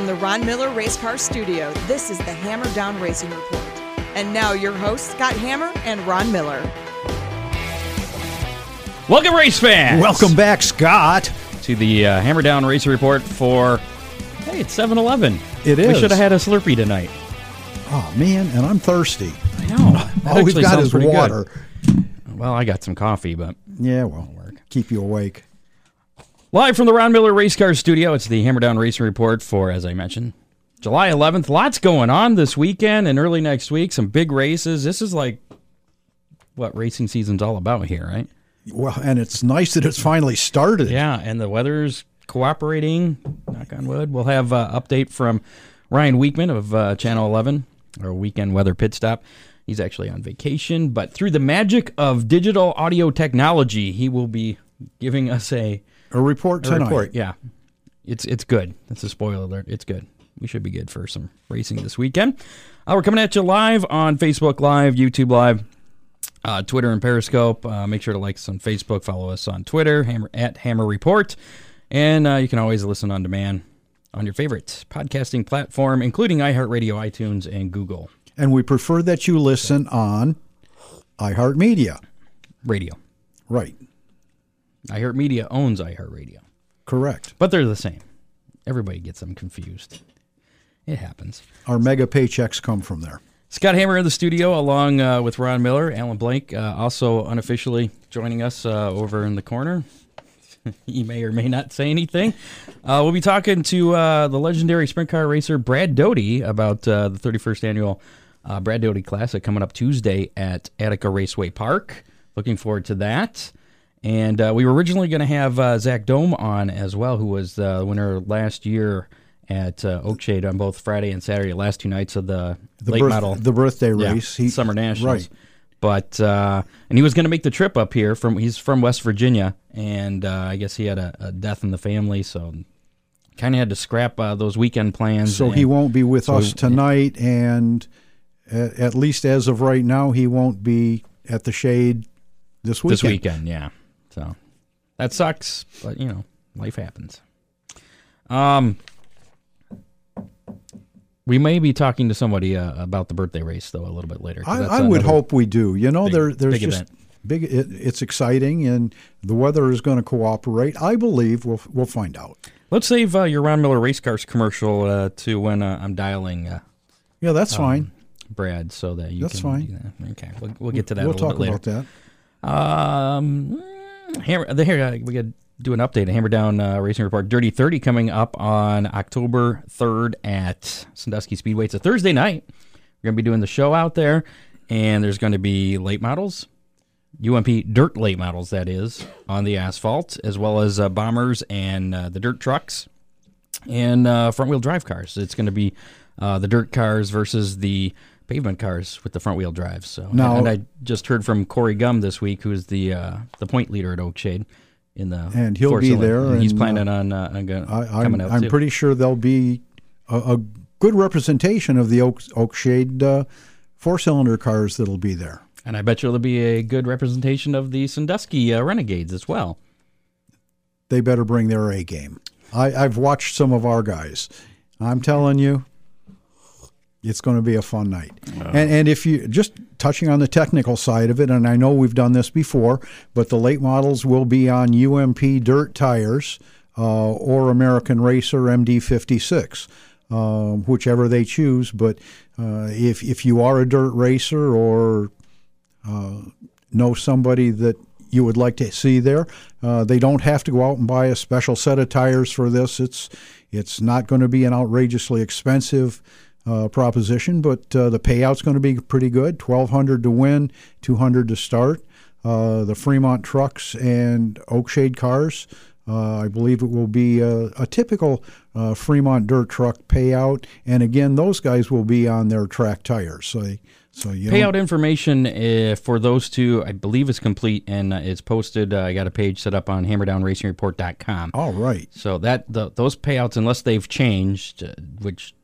From the Ron Miller Race Car Studio, this is the Hammer Down Racing Report. And now your hosts, Scott Hammer and Ron Miller. Welcome, race fans. Welcome back, Scott. to the uh, Hammer Down Racing Report for. Hey, it's 7-Eleven. It We should have had a Slurpee tonight. Oh man, and I'm thirsty. I know. That All we've got sounds is pretty good. water. Well, I got some coffee, but Yeah, well, keep you awake. Live from the Ron Miller Race Car Studio, it's the Hammer Down Racing Report for, as I mentioned, July 11th. Lots going on this weekend and early next week. Some big races. This is like what racing season's all about here, right? Well, and it's nice that it's finally started. Yeah, and the weather's cooperating. Knock on wood. We'll have an update from Ryan Weekman of uh, Channel 11, our weekend weather pit stop. He's actually on vacation, but through the magic of digital audio technology, he will be giving us a, A report a tonight. report. Yeah, it's it's good. That's a spoiler alert. It's good. We should be good for some racing this weekend. Uh, we're coming at you live on Facebook Live, YouTube Live, uh, Twitter and Periscope. Uh, make sure to like us on Facebook, follow us on Twitter, Hammer at Hammer Report, and uh, you can always listen on demand on your favorite podcasting platform, including iHeartRadio, iTunes, and Google And we prefer that you listen on iHeartMedia. Radio. Right. iHeartMedia owns iHeartRadio, Correct. but they're the same. Everybody gets them confused. It happens. Our mega paychecks come from there. Scott Hammer in the studio, along uh, with Ron Miller, Alan Blank, uh, also unofficially joining us uh, over in the corner. he may or may not say anything. Uh, we'll be talking to uh, the legendary sprint car racer Brad Doty about uh, the 31st annual uh, Brad Doty Classic coming up Tuesday at Attica Raceway Park. Looking forward to that. And uh, we were originally going to have uh, Zach Dohm on as well, who was the winner last year at uh, Oakshade on both Friday and Saturday, last two nights of the, The, late birth- model the birthday yeah, race. He- Summer Nationals. Right. But uh, and he was going to make the trip up here from he's from West Virginia, and uh, I guess he had a, a death in the family, so kind of had to scrap uh, those weekend plans. So and- he won't be with so us tonight, and at, at least as of right now, he won't be at the shade this weekend. this weekend. Yeah, so that sucks, but you know, life happens. Um, we may be talking to somebody uh, about the birthday race though a little bit later. I, I would hope we do. You know, big- there there's big just event. big. It, it's exciting, and the weather is going to cooperate. I believe we'll we'll find out. Let's save uh, your Ron Miller race cars commercial uh, to when uh, I'm dialing uh, Yeah, that's fine. Brad, so that you That's can. fine. Okay, we'll, we'll get to that we'll a little talk about that. Um, hammer, the here uh, we got to do an update. A hammer down uh, racing report. Dirty Thirty coming up on October third at Sandusky Speedway. It's a Thursday night. We're gonna be doing the show out there, and there's going to be late models, UMP dirt late models that is on the asphalt, as well as uh, bombers and uh, the dirt trucks and uh, front wheel drive cars. It's going to be uh, the dirt cars versus the pavement cars with the front wheel drives. So Now- and I just heard from Corey Gum this week, who's the uh, the point leader at Oakshade in the And he'll be cylinder, there, and he's and, planning on, uh, on go- I, coming I'm, out I'm too. pretty sure there'll be a, a good representation of the Oak, Oakshade uh, four cylinder cars that'll be there. and I bet you there'll be a good representation of the Sandusky uh, Renegades as well. They better bring their A game. I, I've watched some of our guys. I'm telling you, it's going to be a fun night. And, and if you just touching on the technical side of it, and I know we've done this before, but the late models will be on UMP dirt tires uh, or American Racer MD56, um, whichever they choose. But uh, if if you are a dirt racer or uh, know somebody that you would like to see there. Uh, they don't have to go out and buy a special set of tires for this. It's it's not going to be an outrageously expensive uh, proposition, but uh, the payout's going to be pretty good. Twelve hundred to win, two hundred to start. uh, the Fremont trucks and Oakshade cars. Uh, I believe it will be a, a typical uh, Fremont dirt truck payout, and again, those guys will be on their track tires. So, they, so you Payout information uh, for those two, I believe, is complete and uh, it's posted. Uh, I got a page set up on HammerdownRacingReport.com. All right. So that the, those payouts, unless they've changed, uh, which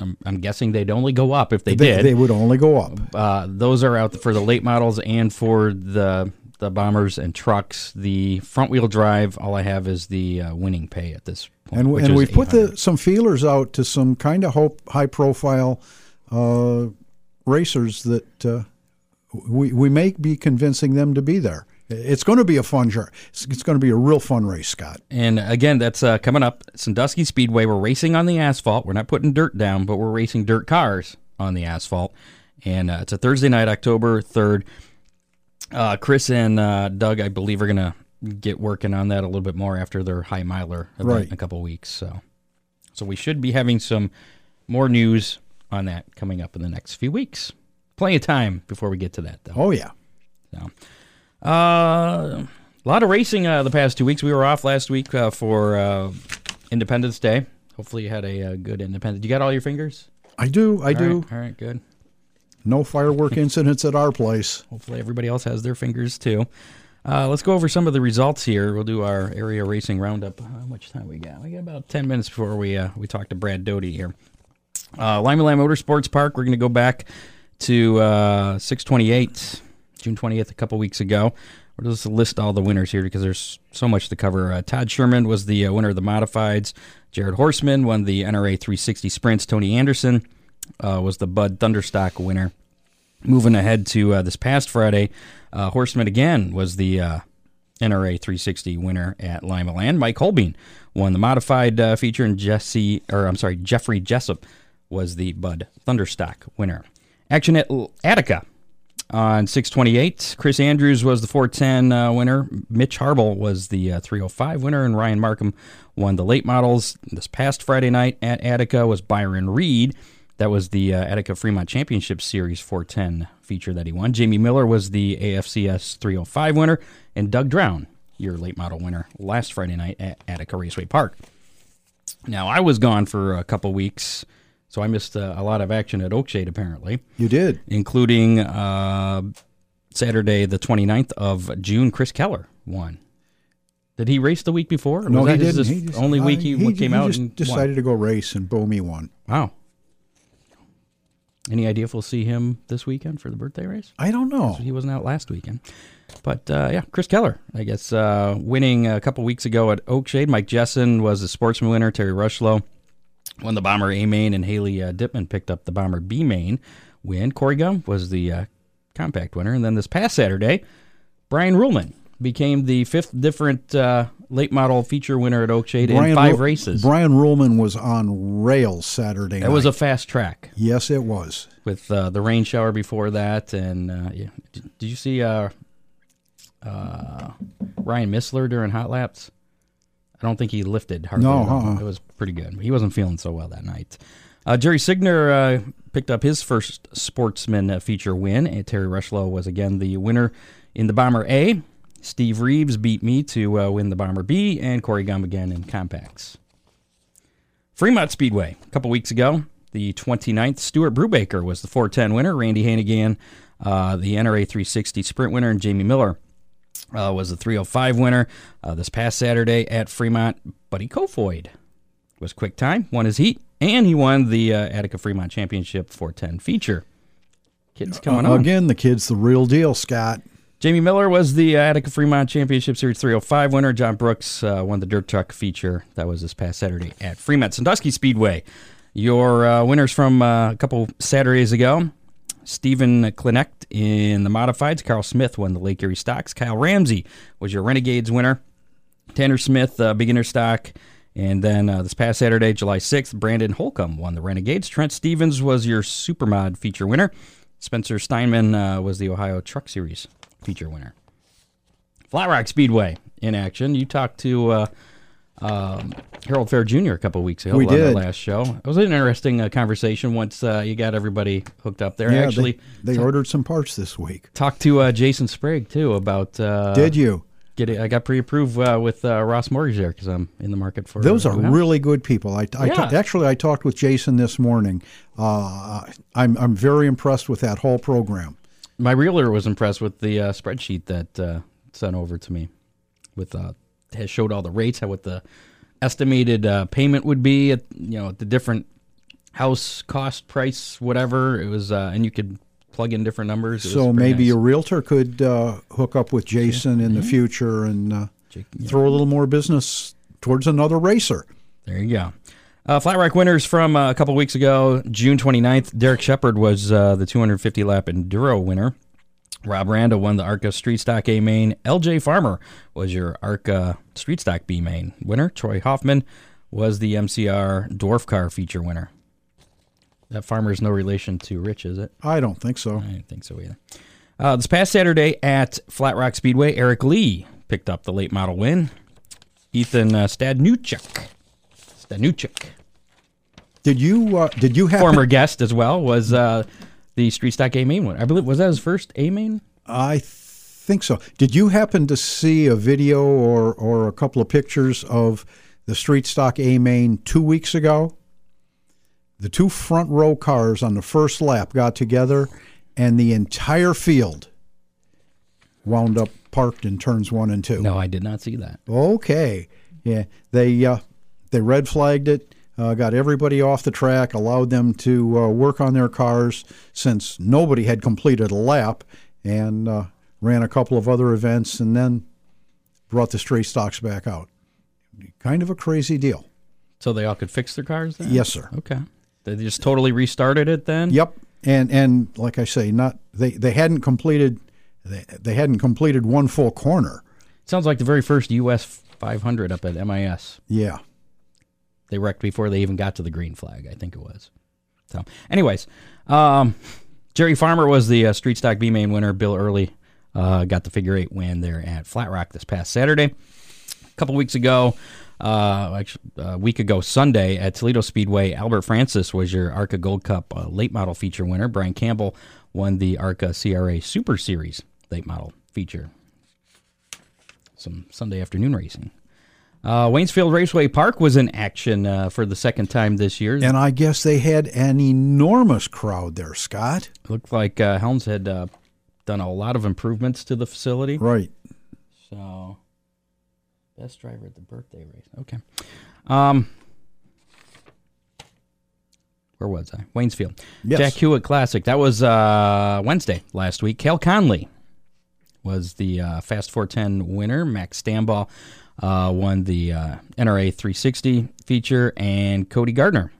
I'm, I'm guessing they'd only go up if they, They, did. they would only go up. uh, those are out for the late models and for the the bombers and trucks. The front wheel drive, all I have is the uh, winning pay at this point. And, and we've put the, some feelers out to some kind of hope, high profile uh, racers that uh, we, we may be convincing them to be there. It's going to be a fun journey. It's, it's going to be a real fun race, Scott. And again, that's uh, coming up. Sandusky Speedway. We're racing on the asphalt. We're not putting dirt down, but we're racing dirt cars on the asphalt. And uh, it's a Thursday night, October 3rd. Uh, Chris and uh, Doug, I believe, are going to get working on that a little bit more after their high miler event Right. in a couple weeks. So, so we should be having some more news on that coming up in the next few weeks. Plenty of time before we get to that, though. Oh, yeah. So, uh, a lot of racing uh, the past two weeks. We were off last week uh, for uh, Independence Day. Hopefully, you had a, uh good Independence. You got all your fingers? I do. I All do. right, all right, good. No firework incidents at our place. Hopefully, everybody else has their fingers too. Uh, let's go over some of the results here. We'll do our area racing roundup. How much time we got? We got about ten minutes before we uh, we talk to Brad Doty here. Uh, Lima Land Motorsports Park. We're going to go back to uh, 628, June 20th, a couple weeks ago. We'll just list all the winners here because there's so much to cover. Uh, Todd Sherman was the uh, winner of the modifieds. Jared Horstman won the NRA 360 sprints. Tony Anderson uh, was the Bud Thunderstock winner. Moving ahead to uh, this past Friday, uh, Horstman again was the uh, NRA 360 winner at Lima Land. Mike Holbein won the modified feature, and Jesse, or I'm sorry, Jeffrey Jessup was the Bud Thunderstock winner. Action at Attica on 628. Chris Andrews was the 410 uh, winner. Mitch Harbel was the uh, 305 winner, and Ryan Markham won the late models. This past Friday night at Attica was Byron Reed. That was the uh, Attica Fremont Championship Series 410 feature that he won. Jamie Miller was the AFCS 305 winner, and Doug Drown, your late model winner, last Friday night at Attica Raceway Park. Now, I was gone for a couple weeks, so I missed uh, a lot of action at Oakshade, apparently You did. including uh, Saturday, the 29th of June. Chris Keller won. Did he race the week before? Or No, was he didn't. He just, only uh, week he, came out just and won? decided to go race, and boom, he won. Wow. Any idea if we'll see him this weekend for the birthday race? I don't know. He wasn't out last weekend. But uh, yeah, Chris Keller, I guess, uh, winning a couple weeks ago at Oakshade. Mike Jessen was the sportsman winner. Terry Rushlow won the Bomber A main, and Haley uh, Dipman picked up the Bomber B main win. Corey Gum was the uh, compact winner. And then this past Saturday, Brian Ruhlman became the fifth different uh, late model feature winner at Oakshade in five Ru- races. Brian Ruhlman was on rails Saturday that night. was a fast track yes, it was. with uh, the rain shower before that. And uh, yeah. did, did you see uh, uh, Ryan Missler during hot laps? I don't think he lifted hardly. No, at all. uh-uh. it was pretty good. He wasn't feeling so well that night. Uh, Jerry Signer uh, picked up his first sportsman uh, feature win, and Terry Rushlow was again the winner in the Bomber A. Steve Reeves beat me to uh, win the Bomber B, and Corey Gum again in compacts. Fremont Speedway, a couple weeks ago, the 29th, Stuart Brubaker was the 410 winner. Randy Hannagan, uh, the NRA 360 sprint winner, and Jamie Miller uh, was the 305 winner. Uh, this past Saturday at Fremont, Buddy Kofoid was quick time, won his heat, and he won the uh, Attica Fremont Championship 410 feature. Kids coming on. Again, the kid's the real deal, Scott. Jamie Miller was the uh, Attica Fremont Championship Series 305 winner. John Brooks uh, won the dirt truck feature. That was this past Saturday at Fremont Sandusky Speedway. Your uh, winners from uh, a couple Saturdays ago Stephen Klinecht in the modifieds. Carl Smith won the Lake Erie Stocks. Kyle Ramsey was your Renegades winner. Tanner Smith, uh, beginner stock. And then uh, this past Saturday, July 6th, Brandon Holcomb won the Renegades. Trent Stevens was your Supermod feature winner. Spencer Steinman uh, was the Ohio Truck Series feature winner. Flat Rock Speedway in action. You talked to uh, um, Harold Fair Jr. a couple weeks ago. We on the did. last show. It was an interesting uh, conversation once uh, you got everybody hooked up there. Yeah, actually they, they ordered some parts this week. talked to uh, Jason Sprague too about. Uh, Did you? Getting, I got pre-approved uh, with uh, Ross Mortgage there because I'm in the market for. Those are really good people. I, I Yeah. actually I talked with Jason this morning. Uh, I'm I'm very impressed with that whole program. My realtor was impressed with the uh, spreadsheet that uh, sent over to me, with uh, has showed all the rates, how what the estimated uh, payment would be, at, you know, the different house cost, price, whatever it was, uh, and you could plug in different numbers. It So maybe nice. a realtor could uh, hook up with Jason in the future and uh, Jake- throw a little more business towards another racer. There you go. Uh, Flat Rock winners from uh, a couple weeks ago, June 29th. Derek Shepard was uh, the 250 lap Enduro winner. Rob Randa won the ARCA Street Stock A main. LJ Farmer was your ARCA Street Stock B main winner. Troy Hoffman was the MCR Dwarf Car feature winner. That Farmer is no relation to Rich, is it? I don't think so. I don't think so either. Uh, this past Saturday at Flat Rock Speedway, Eric Lee picked up the late model win. Ethan uh, Stadnuchuk. Stadnuchuk Did you uh, did you happen? former guest as well was uh, the Street Stock A main one. I believe was that his first A main. I think so. Did you happen to see a video or or a couple of pictures of the Street Stock A main two weeks ago? The two front row cars on the first lap got together, and the entire field wound up parked in turns one and two. No, I did not see that. Okay, yeah, they uh, they red flagged it, uh, got everybody off the track, allowed them to uh, work on their cars since nobody had completed a lap, and uh, ran a couple of other events, and then brought the straight stocks back out. Kind of a crazy deal. So they all could fix their cars. Then? Yes, sir. Okay. They just totally restarted it then. Yep, and and like I say, not they they hadn't completed they, they hadn't completed one full corner. Sounds like the very first US 500 up at MIS. Yeah. They wrecked before they even got to the green flag. I think it was. So, anyways, um, Jerry Farmer was the uh, Street Stock B main winner. Bill Early uh, got the figure eight win there at Flat Rock this past Saturday. A couple weeks ago, uh, actually a week ago Sunday at Toledo Speedway, Albert Francis was your ARCA Gold Cup uh, late model feature winner. Brian Campbell won the ARCA CRA Super Series late model feature. Some Sunday afternoon racing. Uh, Waynesfield Raceway Park was in action uh, for the second time this year. And I guess they had an enormous crowd there, Scott. Looked like uh, Helms had uh, done a lot of improvements to the facility. Right. So, best driver at the birthday race. Okay. Um, where was I? Waynesfield. Yes. Jack Hewitt Classic. That was uh, Wednesday last week. Cal Conley was the uh, Fast 410 winner. Max Stambaugh uh, won the uh, NRA 360 feature, and Cody Gardner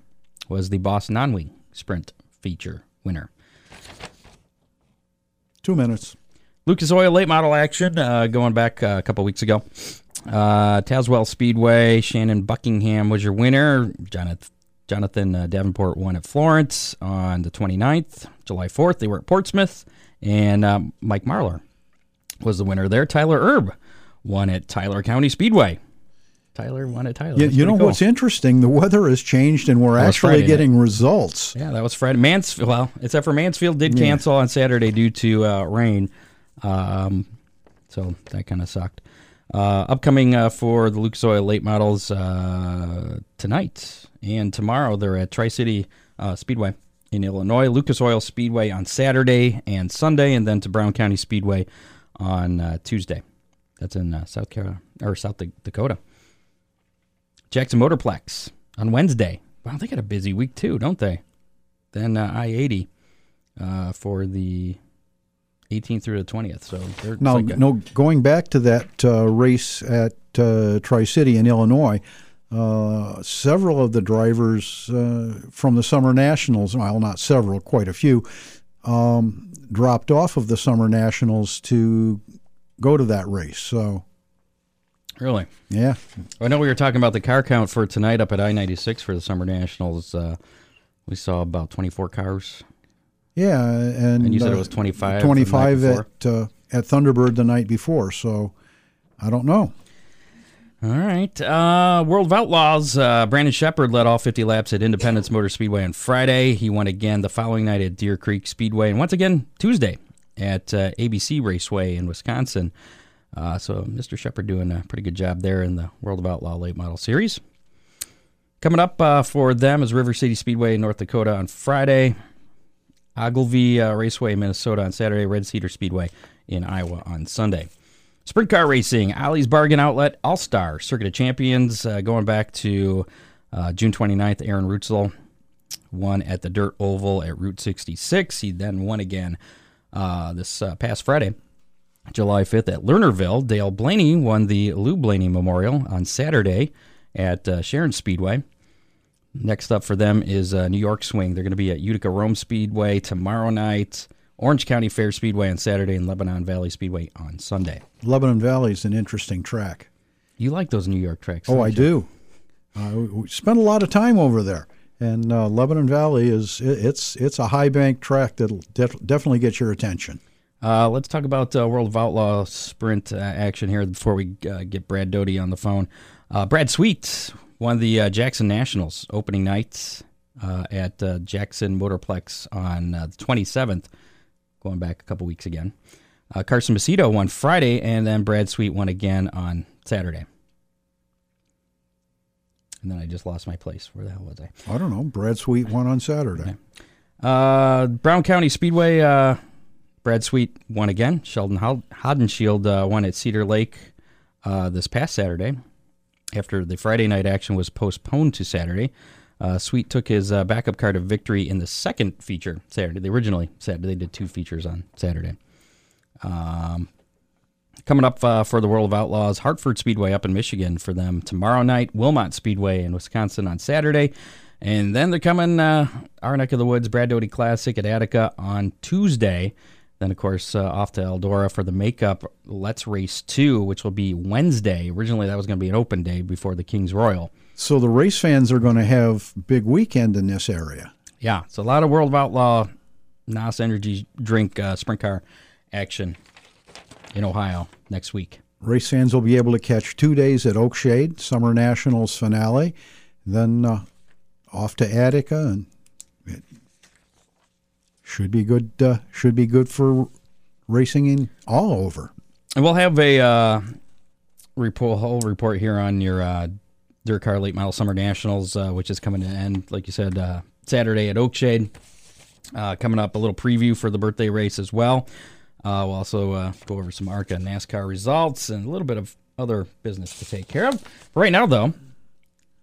was the Boss Non-Wing Sprint feature winner. Two minutes. Lucas Oil late model action uh, going back uh, a couple weeks ago. Uh, Tazewell Speedway, Shannon Buckingham was your winner. Jonathan, Jonathan uh, Davenport won at Florence on the 29th. July 4th, they were at Portsmouth. And Mike Marlar was the winner there. Tyler Erb won at Tyler County Speedway. Tyler won at Tyler. You, you know cool. what's interesting? The weather has changed, and we're actually Friday night. getting results. Yeah, that was Friday. Mansfield, well, except for Mansfield did cancel on Saturday due to uh, rain. Um, so that kind of sucked. Uh, upcoming uh, for the Lucas Oil late models uh, tonight and tomorrow, they're at Tri City uh, Speedway in Illinois, Lucas Oil Speedway on Saturday and Sunday, and then to Brown County Speedway on uh, Tuesday. That's in uh, South Carolina or South Dakota. Jackson Motorplex on Wednesday. Wow, they got a busy week too, don't they? Then uh, I eighty uh, for the 18th through the 20th. So they're Now, like a- no, going back to that uh, race at uh, Tri City in Illinois, uh, several of the drivers uh, from the Summer Nationals, well, not several, quite a few, um, dropped off of the Summer Nationals to go to that race. So, really. yeah, I know we were talking about the car count for tonight up at I ninety six for the Summer Nationals. Uh, we saw about twenty four cars, yeah, and, and you said uh, it was twenty five. 25 at uh, at Thunderbird the night before. So, I don't know. All right. Uh, World of Outlaws. Uh, Brandon Sheppard led all 50 laps at Independence Motor Speedway on Friday. He won again the following night at Deer Creek Speedway, and once again Tuesday at uh, ABC Raceway in Wisconsin. Uh, so Mr. Sheppard doing a pretty good job there in the World of Outlaw Late Model Series. Coming up uh, for them is River City Speedway in North Dakota on Friday. Ogilvie uh, Raceway, Minnesota on Saturday. Red Cedar Speedway in Iowa on Sunday. Sprint car racing, Ollie's Bargain Outlet All Star Circuit of Champions, uh, going back to uh, June 29th. Aaron Reutzel won at the Dirt Oval at Route 66. He then won again uh, this uh, past Friday, July 5th at Lernerville. Dale Blaney won the Lou Blaney Memorial on Saturday at uh, Sharon Speedway. Next up for them is uh, New York Swing. They're going to be at Utica Rome Speedway tomorrow night, Orange County Fair Speedway on Saturday, and Lebanon Valley Speedway on Sunday. Lebanon Valley is an interesting track. You like those New York tracks? Oh, I you? do. Uh, we spent a lot of time over there, and uh, Lebanon Valley is it, it's it's a high bank track that'll def- definitely get your attention. Uh, let's talk about uh, World of Outlaw sprint uh, action here before we uh, get Brad Doty on the phone. Uh, Brad Sweet won the Jackson Nationals opening night at Jackson Motorplex on the 27th, going back a couple weeks again. Carson Macedo won Friday, and then Brad Sweet won again on Saturday. And then I just lost my place. Where the hell was I? I don't know. Brad Sweet won on Saturday. Uh, Brown County Speedway, uh, Brad Sweet won again. Sheldon Hod- Haudenschild uh, won at Cedar Lake uh, this past Saturday after the Friday night action was postponed to Saturday. Uh, Sweet took his uh, backup car to victory in the second feature Saturday. They originally said they did two features on Saturday. Um, coming up uh, for the World of Outlaws, Hartford Speedway up in Michigan for them tomorrow night. Wilmot Speedway in Wisconsin on Saturday. And then they're coming uh, our neck of the woods, Brad Doty Classic at Attica on Tuesday. Then, of course, uh, off to Eldora for the makeup Let's Race 2, which will be Wednesday. Originally, that was going to be an open day before the King's Royal. So the race fans are going to have big weekend in this area. Yeah, it's a lot of World of Outlaw NOS Energy Drink uh, sprint car action in Ohio next week. Race fans will be able to catch two days at Oakshade, Summer Nationals finale, then uh, off to Attica, and it should be good. Uh, should be good for racing in all over. And we'll have a uh, report, whole report here on your uh, Dirt Car Late Model Summer Nationals, uh, which is coming to end, like you said, uh, Saturday at Oakshade. Uh, coming up, a little preview for the birthday race as well. Uh, we'll also uh, go over some ARCA NASCAR results and a little bit of other business to take care of. Right now, though,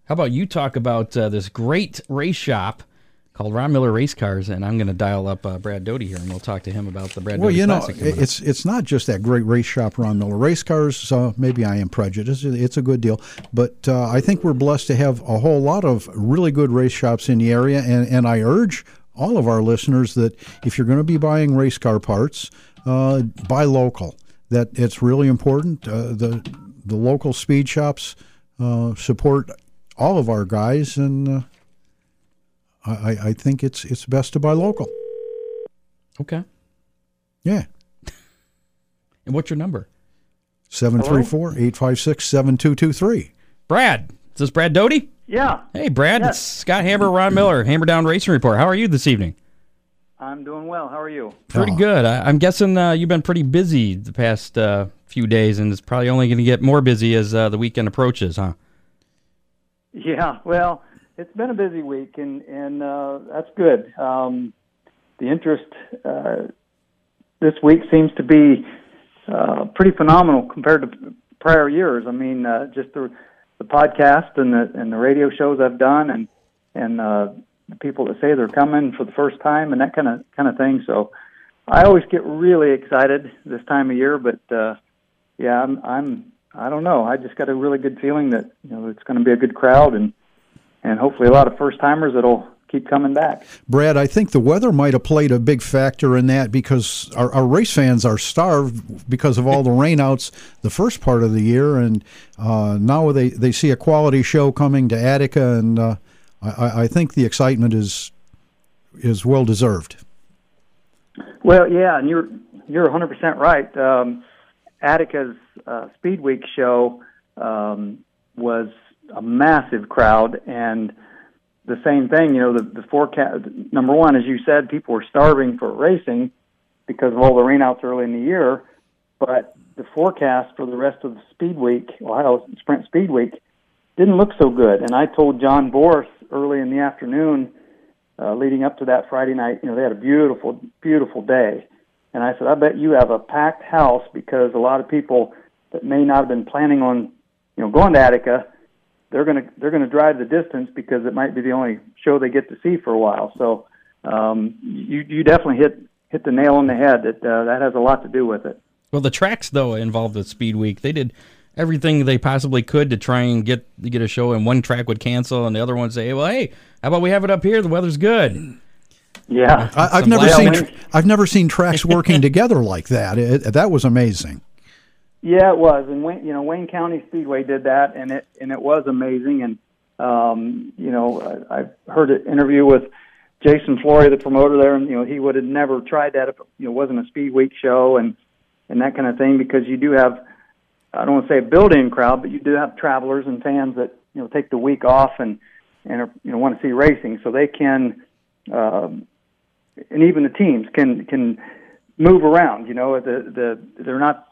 how about you talk about uh, this great race shop called Ron Miller Race Cars, and I'm going to dial up uh, Brad Doty here, and we'll talk to him about the Brad Well, Doty you know, Classic. coming up. it's it's not just that great race shop Ron Miller race cars. Uh, maybe I am prejudiced. It's a good deal, but uh, I think we're blessed to have a whole lot of really good race shops in the area, and and I urge all of our listeners that if you're going to be buying race car parts, uh, buy local. That it's really important. Uh, the the local speed shops uh, support all of our guys, and uh, I, I- I think it's it's best to buy local. okay. Yeah. And what's your number? 734 856 7223. Brad. Is this Brad Doty? Yeah, Hey, Brad. Yes. It's Scott Hammer, Ron Miller, Hammer Down Racing Report. How are you this evening? I'm doing well. How are you? Pretty Oh. good. I, I'm guessing uh, you've been pretty busy the past uh, few days, and it's probably only going to get more busy as uh, the weekend approaches, huh? Yeah, well, it's been a busy week, and and uh, that's good. Um, the interest uh, this week seems to be uh, pretty phenomenal compared to prior years. I mean, uh, just the the podcast and the and the radio shows I've done, and and uh, the people that say they're coming for the first time, and that kind of kind of thing. So, I always get really excited this time of year, but uh, yeah, I'm I'm I don't know. I just got a really good feeling that you know it's going to be a good crowd and and hopefully a lot of first timers that'll keep coming back. Brad, I think the weather might have played a big factor in that because our, our race fans are starved because of all the rainouts the first part of the year, and uh, now they, they see a quality show coming to Attica, and uh, I, I think the excitement is is well deserved. Well, yeah, and you're you're 100% right. Um, Attica's uh, Speed Week show um, was a massive crowd, and the same thing. You know, the the forecast. Number one, as you said, people were starving for racing because of all the rainouts early in the year, but the forecast for the rest of the Speed Week, Ohio Sprint Speed Week, didn't look so good. And I told John Boris early in the afternoon, uh, leading up to that Friday night, you know, they had a beautiful, beautiful day. And I said, I bet you have a packed house because a lot of people that may not have been planning on, you know, going to Attica, they're gonna they're gonna drive the distance because it might be the only show they get to see for a while. So um, you you definitely hit hit the nail on the head. That uh, that has a lot to do with it. Well, the tracks though involved with Speed Week, they did everything they possibly could to try and get get a show, and one track would cancel, and the other one say, "Well, hey, how about we have it up here? The weather's good." Yeah, I, have never seen tr- I've never seen tracks working together like that. It, that was amazing. Yeah, it was, and Wayne, you know Wayne County Speedway did that, and it and it was amazing. And um, you know, I, I've heard an interview with Jason Flory, the promoter there, and you know he would have never tried that if you know, it wasn't a Speed Week show and and that kind of thing because you do have I don't want to say a built-in crowd, but you do have travelers and fans that you know take the week off and and you know want to see racing, so they can, um, and even the teams can can move around. You know, the the they're not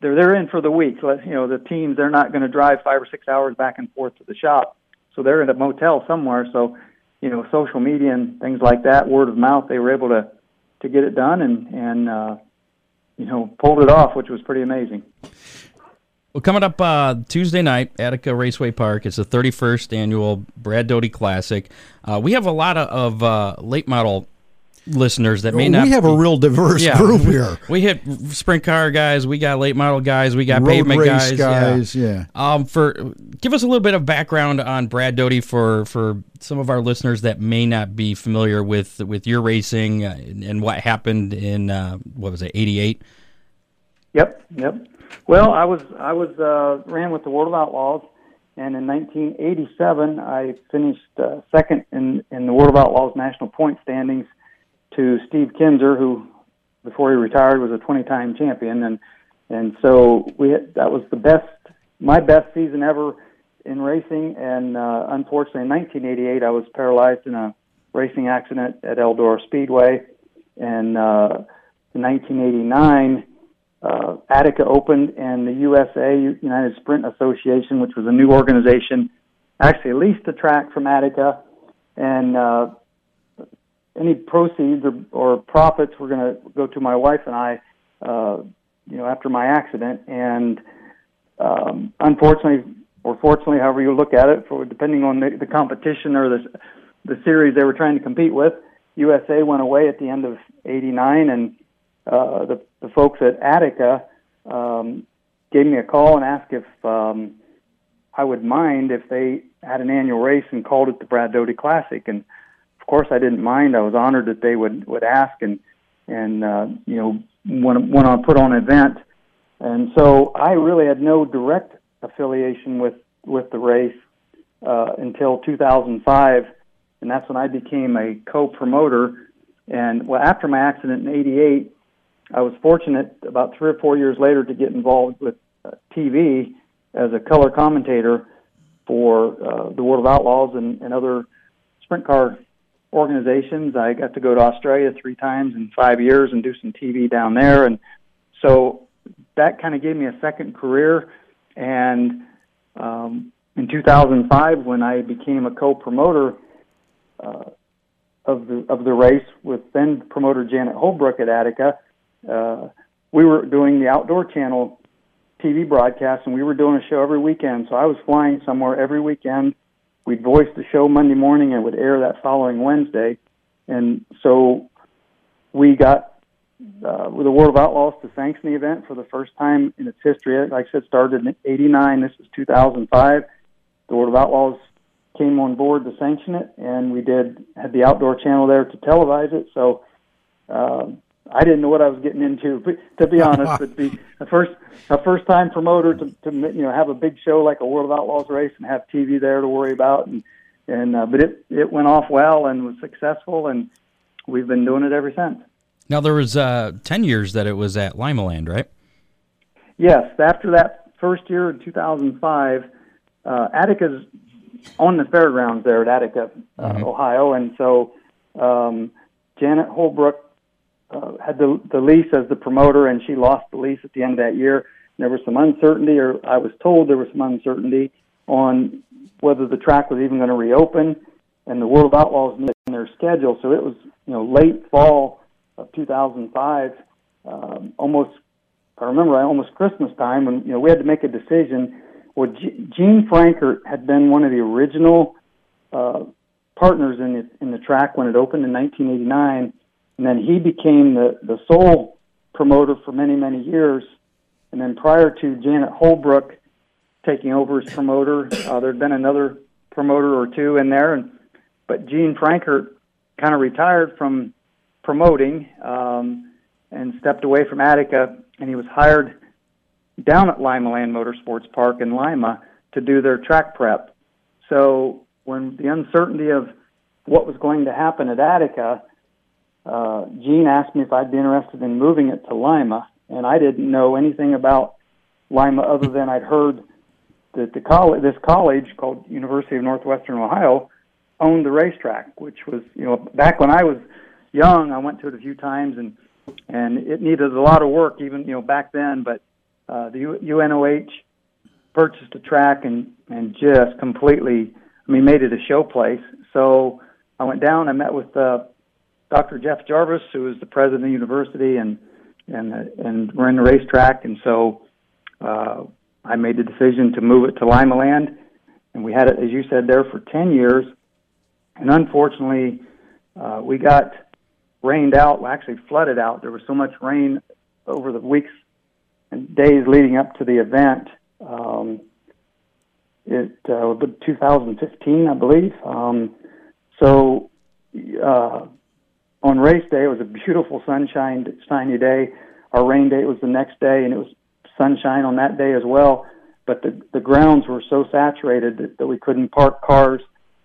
they're they're in for the week. So you know, the teams they're not going to drive five or six hours back and forth to the shop, so they're in a motel somewhere. So you know, social media and things like that, word of mouth, they were able to to get it done and and uh, you know pulled it off, which was pretty amazing. Well, coming up uh, Tuesday night, Attica Raceway Park. It's the 31st annual Brad Doty Classic. Uh, we have a lot of, uh, late model listeners that may not. We have be, a real diverse yeah, group here. We hit sprint car guys, we got late model guys, we got Road pavement race guys. guys, yeah. Um, for give us a little bit of background on Brad Doty for for some of our listeners that may not be familiar with with your racing uh, and what happened in uh, what was it, '88. Yep, yep. Well, I was I was uh, ran with the World of Outlaws, and in 1987 I finished uh, second in in the World of Outlaws national point standings to Steve Kinser, who before he retired was a 20-time champion, and and so we had, that was the best my best season ever in racing. And uh, unfortunately, in 1988 I was paralyzed in a racing accident at Eldora Speedway, and uh, in 1989 uh, Attica opened, and the USA United Sprint Association, which was a new organization, actually leased the track from Attica, and uh, any proceeds or, or profits were going to go to my wife and I, uh, you know, after my accident. And um, unfortunately, or fortunately, however you look at it, for depending on the, the competition or the the series they were trying to compete with, USA went away at the end of '89, and uh, the, the folks at Attica um, gave me a call and asked if um, I would mind if they had an annual race and called it the Brad Doty Classic. And of course, I didn't mind. I was honored that they would would ask and and uh, you know want want to put on an event. And so I really had no direct affiliation with with the race uh, until 2005, and that's when I became a co-promoter. And well, after my accident in '88, I was fortunate about three or four years later to get involved with uh, TV as a color commentator for uh, the World of Outlaws and, and other sprint car organizations. I got to go to Australia three times in five years and do some TV down there, and so that kind of gave me a second career. And um, in 2005, when I became a co-promoter uh, of the of the race with then promoter Janet Holbrook at Attica, uh, we were doing the Outdoor Channel TV broadcast, and we were doing a show every weekend. So I was flying somewhere every weekend. We'd voice the show Monday morning and would air that following Wednesday. And so we got uh, the World of Outlaws to sanction the event for the first time in its history. Like I said, started in '89. This is 2005. The World of Outlaws came on board to sanction it, and we did had the Outdoor Channel there to televise it. So uh, I didn't know what I was getting into, to be honest. but be a first a first time promoter to, to you know have a big show like a World of Outlaws race and have TV there to worry about, and and uh, but it it went off well and was successful, and we've been doing it ever since. Now there was uh, ten years that it was at Limaland, right? Yes. After that first year in 2005, uh, Attica's on the fairgrounds there at Attica, uh, Mhm. Ohio, and so um, Janet Holbrook uh, had the, the lease as the promoter, and she lost the lease at the end of that year. There was some uncertainty, or I was told there was some uncertainty on whether the track was even going to reopen, and the World Outlaws missed their schedule. So it was, you know, late fall of 2005, um, almost. I remember almost Christmas time when you know we had to make a decision. Well, G- Gene Frankert had been one of the original uh, partners in the in the track when it opened in 1989, and then he became the the sole promoter for many many years. And then prior to Janet Holbrook taking over as promoter, uh, there'd been another promoter or two in there, and but Gene Frankert kind of retired from promoting um, and stepped away from Attica, and he was hired down at Lima Land Motorsports Park in Lima to do their track prep. So when the uncertainty of what was going to happen at Attica, uh, Gene asked me if I'd be interested in moving it to Lima, and I didn't know anything about Lima other than I'd heard that the college, this college called University of Northwestern Ohio, owned the racetrack, which was you know back when I was young, I went to it a few times and and it needed a lot of work even you know back then, but uh, the UNOH purchased the track and and just completely, I mean, made it a show place. So I went down. I met with uh, Dr. Jeff Jarvis, who is the president of the university, and and and we're in the racetrack. And so uh, I made the decision to move it to Lima Land, and we had it, as you said, there for ten years. And unfortunately, uh, we got rained out. Well, actually, flooded out. There was so much rain over the weeks and days leading up to the event. Um, it uh, was 2015, I believe. Um, so uh, on race day, it was a beautiful sunshine, shiny day. Our rain day was the next day, and it was sunshine on that day as well. But the the grounds were so saturated that, that we couldn't park cars,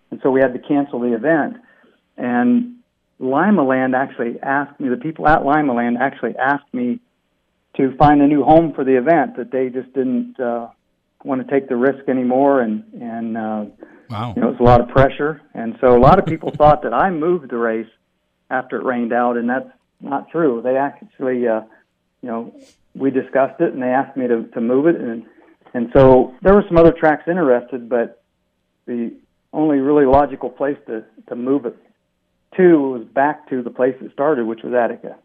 and so we had to cancel the event. And Lima Land actually asked me, the people at Lima Land actually asked me to find a new home for the event. That they just didn't uh, want to take the risk anymore, and and uh, Wow. you know, it was a lot of pressure, and so a lot of people thought that I moved the race after it rained out, and that's not true. They actually, uh, you know, we discussed it, and they asked me to to move it, and and so there were some other tracks interested, but the only really logical place to to move it to was back to the place it started, which was Attica.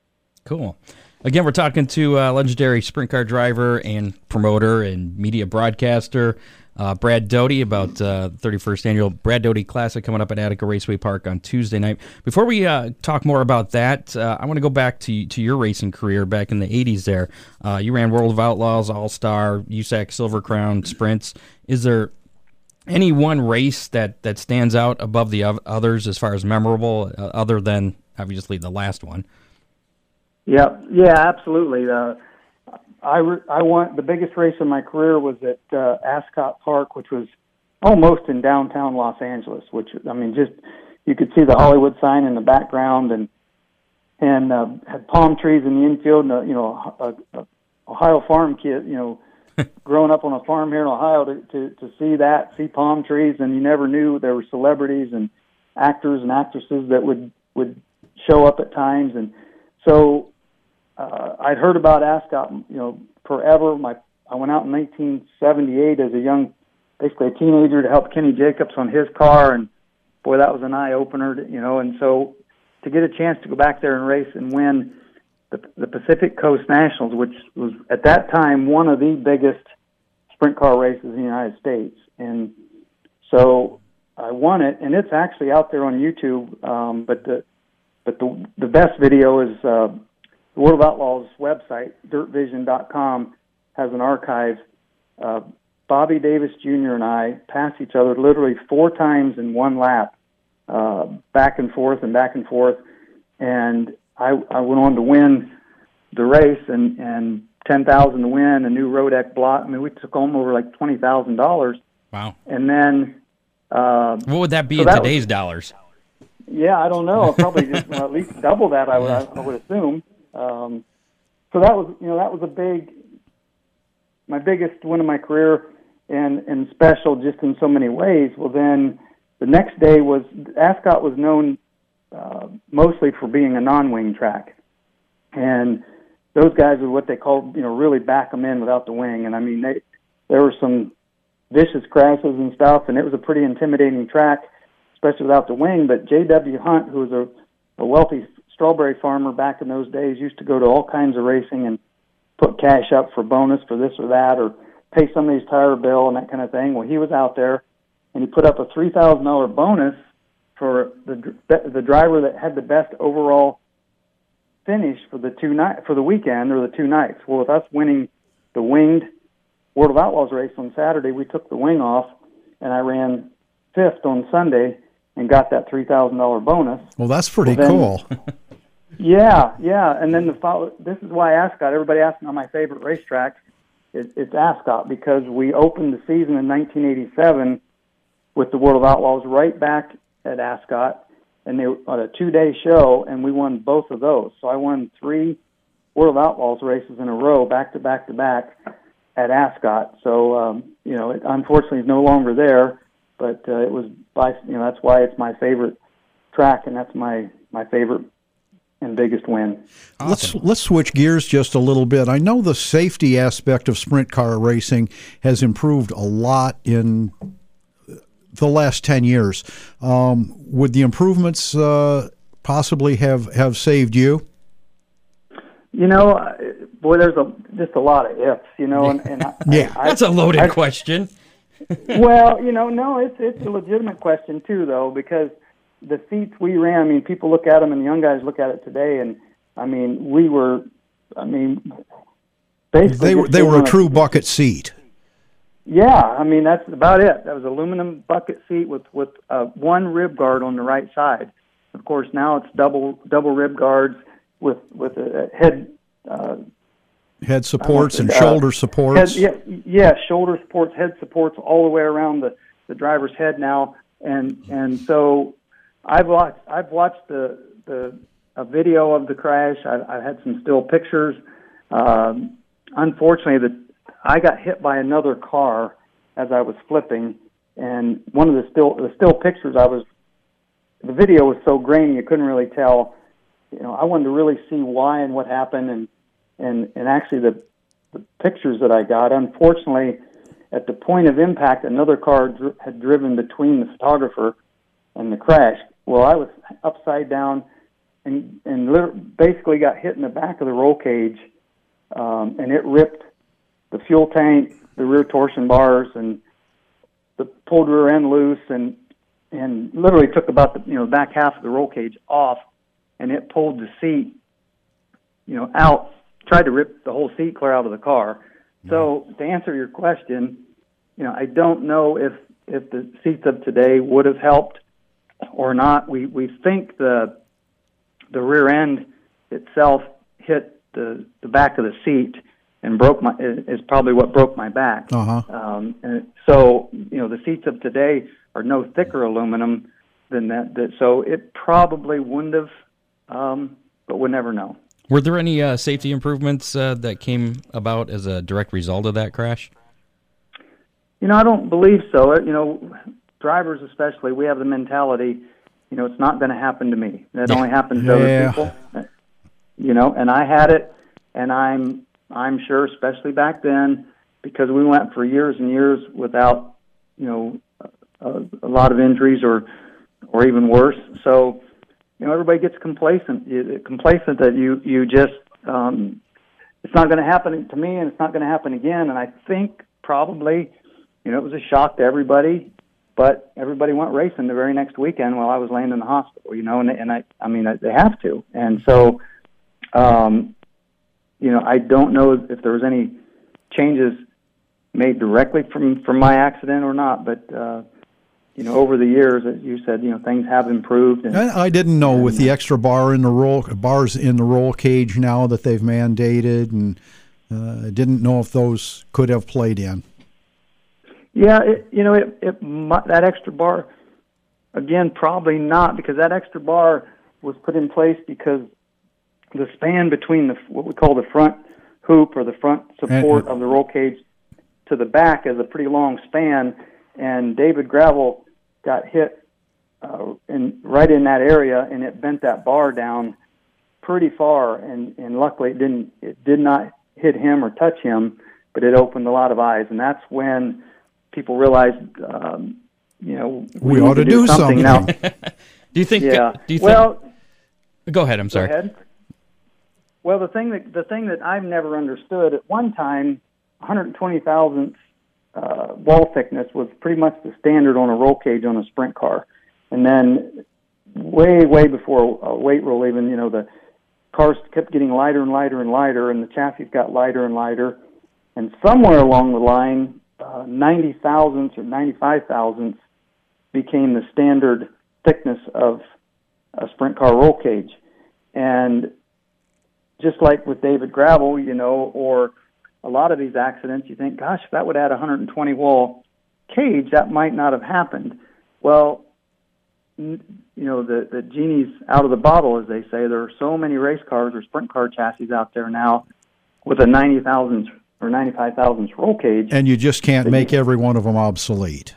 Cool. Again, we're talking to uh, legendary sprint car driver and promoter and media broadcaster uh, Brad Doty about uh, 31st annual Brad Doty Classic coming up at Attica Raceway Park on Tuesday night. Before we uh, talk more about that, uh, I want to go back to to your racing career back in the 80s. There, uh, you ran World of Outlaws, All Star, USAC Silver Crown sprints. Is there any one race that that stands out above the others as far as memorable, uh, other than obviously the last one? Yeah, yeah, absolutely. Uh, I re- I won the biggest race of my career was at uh, Ascot Park, which was almost in downtown Los Angeles. Which I mean, just you could see the Hollywood sign in the background, and and uh, had palm trees in the infield, and a, you know, a, a Ohio farm kid, you know, growing up on a farm here in Ohio to, to to see that, see palm trees, and you never knew there were celebrities and actors and actresses that would would show up at times, and so uh, I'd heard about Ascot, you know, forever. My I went out in 1978 as a young, basically a teenager, to help Kenny Jacobs on his car, and boy, that was an eye opener, you know. And so to get a chance to go back there and race and win the, the Pacific Coast Nationals, which was at that time one of the biggest sprint car races in the United States, and so I won it, and it's actually out there on YouTube. Um, but the but the the best video is uh, the World of Outlaws website, dirtvision.com, has an archive. Uh, Bobby Davis Jr. and I passed each other literally four times in one lap, uh, back and forth and back and forth, and I, I went on to win the race and and ten thousand to win a new Rodeck block. I mean, we took home over like twenty thousand dollars, Wow. and then. Uh, What would that be So in that was- today's dollars? yeah, I don't know. Probably just well, at least double that. I would I would assume. Um, so that was you know that was a big, my biggest win of my career. and and special just in so many ways. Well, then the next day was Ascot was known uh, mostly for being a non-wing track, and those guys are what they call you know really back them in without the wing. And I mean they there were some vicious crashes and stuff, and it was a pretty intimidating track, especially without the wing. But J.W. Hunt, who was a, a wealthy strawberry farmer back in those days, used to go to all kinds of racing and put cash up for bonus for this or that, or pay somebody's tire bill and that kind of thing. Well, he was out there, and he put up a three thousand dollar bonus for the the driver that had the best overall finish for the two night for the weekend or the two nights. Well, with us winning the winged World of Outlaws race on Saturday, we took the wing off, and I ran fifth on Sunday and got that three thousand dollar bonus. Well, that's pretty Well, then- cool. Yeah, yeah, and then the follow. This is why Ascot. Everybody asks me on my favorite racetrack. It, it's Ascot because we opened the season in 1987 with the World of Outlaws right back at Ascot, and they were on a two-day show, and we won both of those. So I won three World of Outlaws races in a row, back to back to back, at Ascot. So um, you know, it unfortunately is no longer there, but uh, it was by you know that's why it's my favorite track, and that's my my favorite and biggest win. Let's let's switch gears just a little bit. I know the safety aspect of sprint car racing has improved a lot in the last ten years. Um, would the improvements uh, possibly have have saved you? You know, uh, boy, there's a just a lot of ifs. You know, and, and I, Yeah. I, That's a loaded I- question. Well, you know, no, it's it's a legitimate question too, though, because the seats we ran. I mean, people look at them, and the young guys look at it today, and I mean, we were, I mean, basically They were they were a true bucket seat. Yeah, I mean that's about it. That was aluminum bucket seat with with uh, one rib guard on the right side. Of course, now it's double double rib guards with with a head uh, Head supports and uh, shoulder head, supports. yeah, yeah, shoulder supports, head supports all the way around the the driver's head now, and and so I've watched I've watched the the a video of the crash. I've, I've had some still pictures. Um, unfortunately, the I got hit by another car as I was flipping, and one of the still the still pictures I was the video was so grainy you couldn't really tell. You know, I wanted to really see why and what happened, and and and actually the the pictures that I got. Unfortunately, at the point of impact, another car dr- had driven between the photographer and the crash. Well, I was upside down and and liter- basically got hit in the back of the roll cage, um, and it ripped the fuel tank, the rear torsion bars, and the pulled rear end loose, and and literally took about the you know back half of the roll cage off, and it pulled the seat, you know, out. Tried to rip the whole seat clear out of the car. So to answer your question, you know, I don't know if if the seats of today would have helped or not. We we think the the rear end itself hit the the back of the seat and broke my is probably what broke my back. Uh-huh. Um, and so you know the seats of today are no thicker aluminum than that. that so it probably wouldn't have, um, but we'll never know. Were there any uh, safety improvements uh, that came about as a direct result of that crash? You know, I don't believe so. Uh, You know, drivers especially, we have the mentality, you know, it's not going to happen to me. That only happens to Yeah. other people. You know, and I had it, and I'm I'm sure, especially back then, because we went for years and years without, you know, a, a lot of injuries or or even worse. So, you know, everybody gets complacent. Complacent that you you just um, it's not going to happen to me, and it's not going to happen again. And I think probably, you know, it was a shock to everybody. But everybody went racing the very next weekend while I was laying in the hospital. You know, and and I I mean they have to. And so, um, you know, I don't know if there was any changes made directly from from my accident or not, but. uh you know, over the years, as you said, you know, things have improved. And, I, didn't know with the extra bar in the roll bars in the roll cage now that they've mandated, and uh, didn't know if those could have played in. Yeah, it, you know, it, it that extra bar, again, probably not because that extra bar was put in place because the span between the what we call the front hoop or the front support And- of the roll cage to the back is a pretty long span, and David Gravel got hit uh, in right in that area, and it bent that bar down pretty far. And and luckily, it didn't. It did not hit him or touch him, but it opened a lot of eyes, and that's when people realized, um, you know, We need ought to do something. now. Do you think? yeah. Do you well, think? Go ahead. I'm Go sorry. ahead. Well, the thing that the thing that I've never understood at one time, 120 thousandths uh, wall thickness was pretty much the standard on a roll cage on a sprint car, and then way way before a weight roll even, you know, the cars kept getting lighter and lighter and lighter, and the chassis got lighter and lighter, and somewhere along the line, uh, 90 thousandths or 95 thousandths became the standard thickness of a sprint car roll cage. And just like with David Gravel, you know, or a lot of these accidents, you think, gosh, if that would add a 120 wall cage, that might not have happened. Well, n- you know, the, the genie's out of the bottle, as they say. There are so many race cars or sprint car chassis out there now with a 90,000 or 95,000 roll cage. And you just can't make every one of them obsolete.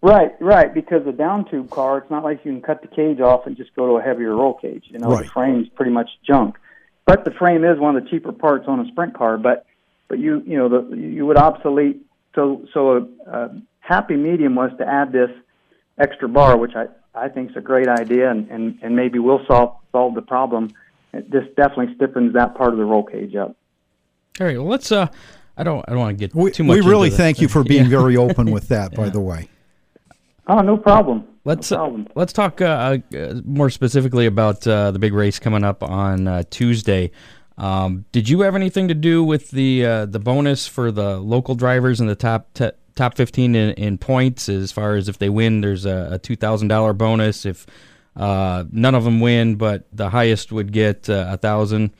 Right, right. Because the down tube car, it's not like you can cut the cage off and just go to a heavier roll cage. You know, Right. the frame's pretty much junk. But the frame is one of the cheaper parts on a sprint car. But but you you know the you would obsolete. So so a, a happy medium was to add this extra bar, which I I think is a great idea, and and and maybe will solve solve the problem. This definitely stiffens that part of the roll cage up. All right. Well, let's. Uh, I don't. I don't want to get We, too much. we really into the- thank you for being Yeah. very open with that, by the way. Oh, no problem. Let's no uh, let's talk uh, uh, more specifically about uh, the big race coming up on uh, Tuesday. Um, did you have anything to do with the uh, the bonus for the local drivers in the top te- top fifteen in, in points? As far as if they win, there's a, a two thousand dollar bonus. If uh, none of them win, but the highest would get uh, a thousand.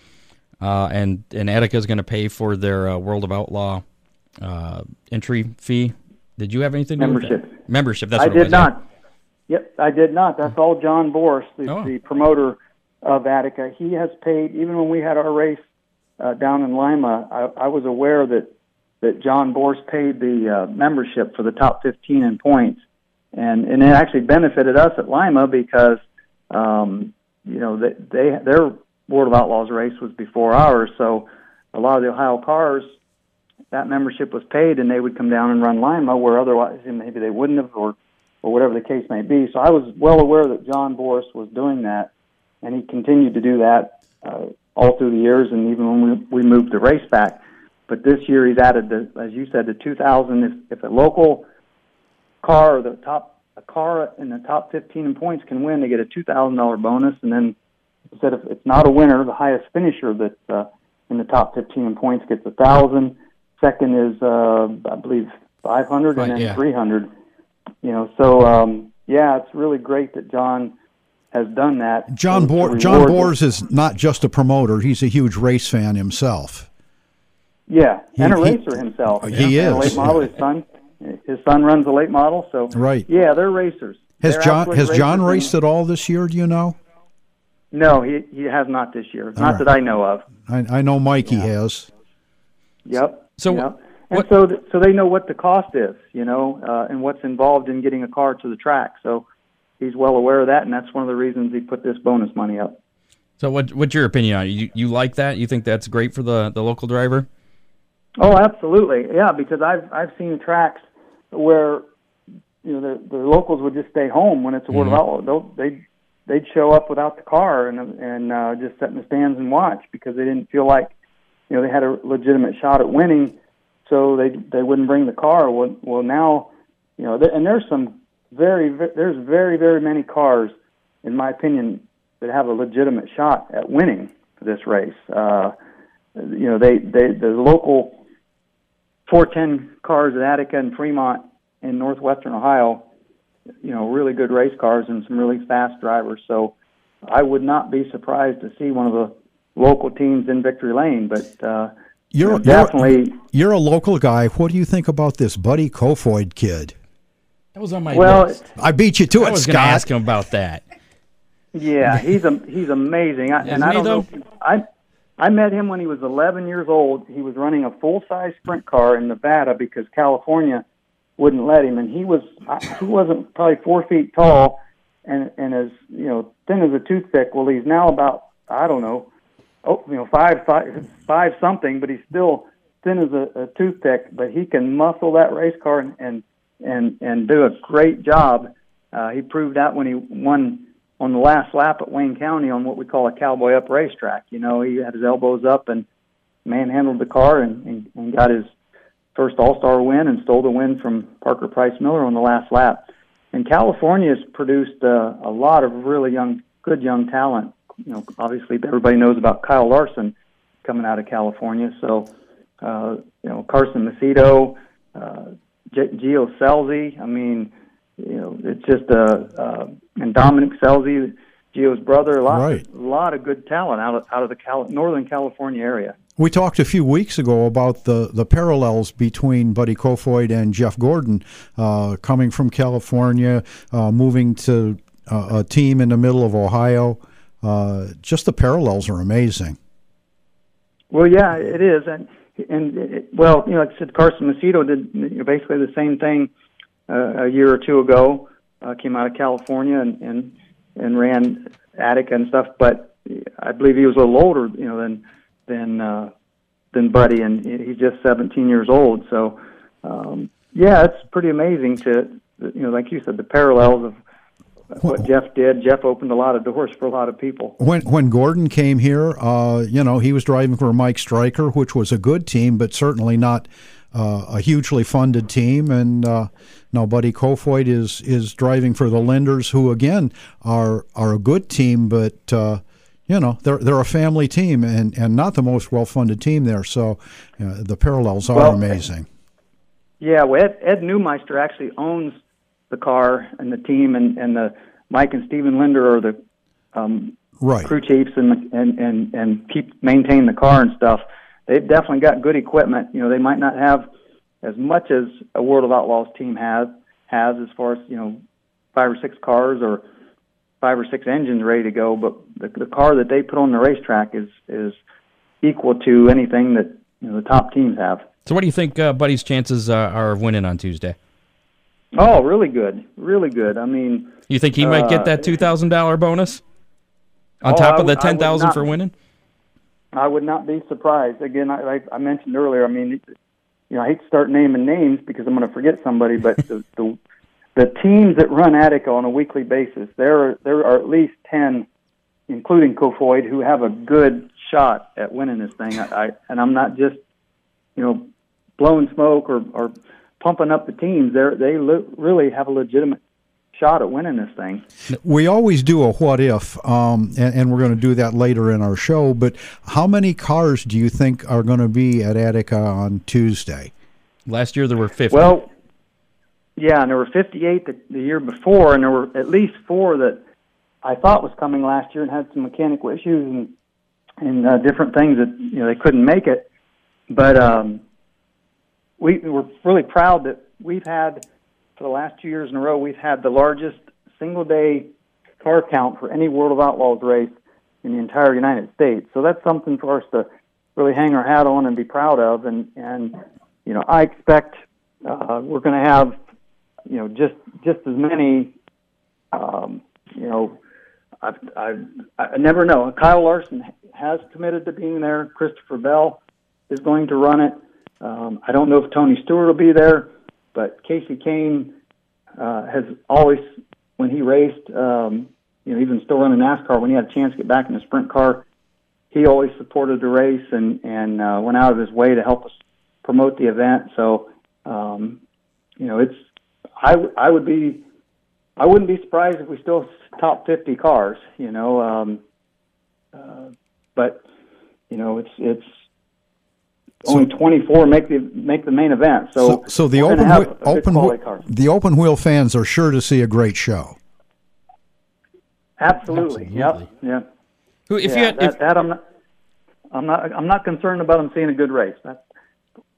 Uh, and and Attica is going to pay for their uh, World of Outlaw uh, entry fee. Did you have anything to do with that? Membership. Membership. That's I did was, yeah. not. Yep, I did not. That's all John Boris, the, Oh. the promoter of Attica. He has paid, even when we had our race uh, down in Lima, I, I was aware that, that John Boris paid the uh, membership for the top 15 in points. And, and it actually benefited us at Lima because, um, you know, they, they, their World of Outlaws race was before ours. So a lot of the Ohio cars that membership was paid and they would come down and run Lima where otherwise maybe they wouldn't have or or whatever the case may be. So I was well aware that John Boris was doing that and he continued to do that uh, all through the years and even when we, we moved the race back. But this year he's added the as you said the 2000 if if a local car or the top a car in the top 15 in points can win they get a $2000 bonus and then instead of it's not a winner the highest finisher that uh, in the top 15 in points gets a thousand Second is, uh, I believe, 500, Right, and then yeah. 300. You know, so um, yeah, it's really great that John has done that. John to- to John reward- Bors is not just a promoter; he's a huge race fan himself. yeah, and a he- racer himself. He And a is. late model. His son, his son runs a late model. So Right. yeah, they're racers. Has They're John has John racers, raced at all this year? Do you know? No, he he has not this year. Not right. that I know of. I, I know Mikey has. Yep. So yep. And what- so, th- so they know what the cost is, you know, uh, and what's involved in getting a car to the track. So he's well aware of that, and that's one of the reasons he put this bonus money up. So what what's your opinion on it? You you like that? You think that's great for the, the local driver? Oh, absolutely, yeah. Because I've I've seen tracks where you know the the locals would just stay home when it's a World of Outlaw. They'll, they'd they'd show up without the car and and uh, just sit in the stands and watch because they didn't feel like you know they had a legitimate shot at winning, so they they wouldn't bring the car. Well, well now you know, and there's some very ve- there's very very many cars, in my opinion, that have a legitimate shot at winning this race. Uh, you know, they they the local 410 cars at Attica and Fremont in northwestern Ohio, you know, really good race cars and some really fast drivers. So I would not be surprised to see one of the local teams in victory lane, but uh, You're, you you're definitely. you're a local guy. What do you think about this Buddy Kofoid kid? That was on my Well, list. I beat you to I it, was going to Scott. ask him about that. yeah, he's a, he's amazing. I, Isn't and I he, don't know. though? I I met him when he was 11 years old. He was running a full size sprint car in Nevada because California wouldn't let him, and he was he wasn't probably four feet tall, and and as you know thin as a toothpick. Well, he's now about I don't know, oh you know five five five something, but he's still thin as a, a toothpick. But he can muscle that race car and and and, and do a great job. Uh, he proved that when he won on the last lap at Wayne County on what we call a cowboy up racetrack. You know, he had his elbows up and manhandled the car and, and, and got his first All Star win and stole the win from Parker Price Miller on the last lap. And California has produced uh, a lot of really young, good young talent. You know, obviously everybody knows about Kyle Larson coming out of California. So, uh, you know, Carson Macedo, uh, G- Gio Scelzi. I mean, you know, it's just a uh, uh, and Dominic Scelzi, Gio's brother. A lot, Right. a lot of good talent out of out of the Cal- Northern California area. We talked a few weeks ago about the, the parallels between Buddy Kofoid and Jeff Gordon, uh, coming from California, uh, moving to uh, a team in the middle of Ohio. Uh, just the parallels are amazing. Well, yeah, it is, and and it, well, you know, like I said, Carson Macedo did you know, basically the same thing uh, a year or two ago. Uh, came out of California and and and ran Attica and stuff, but I believe he was a little older, you know, than than uh, than Buddy, and he's just 17 years old. So, um, yeah, it's pretty amazing to you know, like you said, the parallels of what Jeff did. Jeff opened a lot of doors for a lot of people. When when Gordon came here, uh, you know, he was driving for Mike Stryker, which was a good team, but certainly not uh, a hugely funded team. And uh, now Buddy Kofoid is is driving for the Lenders, who again are are a good team, but uh, you know they're they're a family team and, and not the most well funded team there. So uh, the parallels are Well, amazing. Yeah, well, Ed, Ed Newmeister actually owns the car and the team, and and the Mike and Steven Linder are the um, Right. crew chiefs and and and and keep maintain the car and stuff. They've definitely got good equipment. You know, they might not have as much as a World of Outlaws team has has as far as you know five or six cars or five or six engines ready to go, but the, the car that they put on the racetrack is is equal to anything that you know the top teams have. So, what do you think uh, Buddy's chances uh, are of winning on Tuesday? Oh, really good, really good. I mean, You think he might get Uh, that two thousand dollar bonus on Oh, top of the would- I would ten thousand for winning? I would not be surprised. Again, I, like I mentioned earlier, I mean, you know, I hate to start naming names because I'm going to forget somebody, but the, the the teams that run Attica on a weekly basis, there are, there are at least ten, including Kofoid, who have a good shot at winning this thing. I, I and I'm not just, you know, blowing smoke or, or pumping up the teams. They they li- really have a legitimate shot at winning this thing. We always do a what if, um, and, and we're going to do that later in our show. But how many cars do you think are going to be at Attica on Tuesday? Last year there were fifty. Well, yeah, and there were 58 the, the year before, and there were at least four that I thought was coming last year and had some mechanical issues and and uh, different things that you know they couldn't make it. But um, we we're really proud that we've had for the last two years in a row we've had the largest single day car count for any World of Outlaws race in the entire United States. So that's something for us to really hang our hat on and be proud of. And and you know I expect uh, we're going to have you know just just as many um, you know I, I I never know. Kyle Larson has committed to being there. Christopher Bell is going to run it. Um, I don't know if Tony Stewart will be there, but Kasey Kahne uh, has always, when he raced, um, you know, even still running NASCAR, when he had a chance to get back in a sprint car, he always supported the race and and uh, went out of his way to help us promote the event. So, um, you know, it's I I would be I wouldn't be surprised if we still top 50 cars, you know. Um, uh, but you know, it's it's only 24 make the make the main event. So So, so the open wheel, open wheel, the open wheel fans are sure to see a great show. Absolutely. Absolutely. Yep. Yeah. Who, if yeah, you had, that, if, that I'm not I'm not I'm not concerned about them seeing a good race. That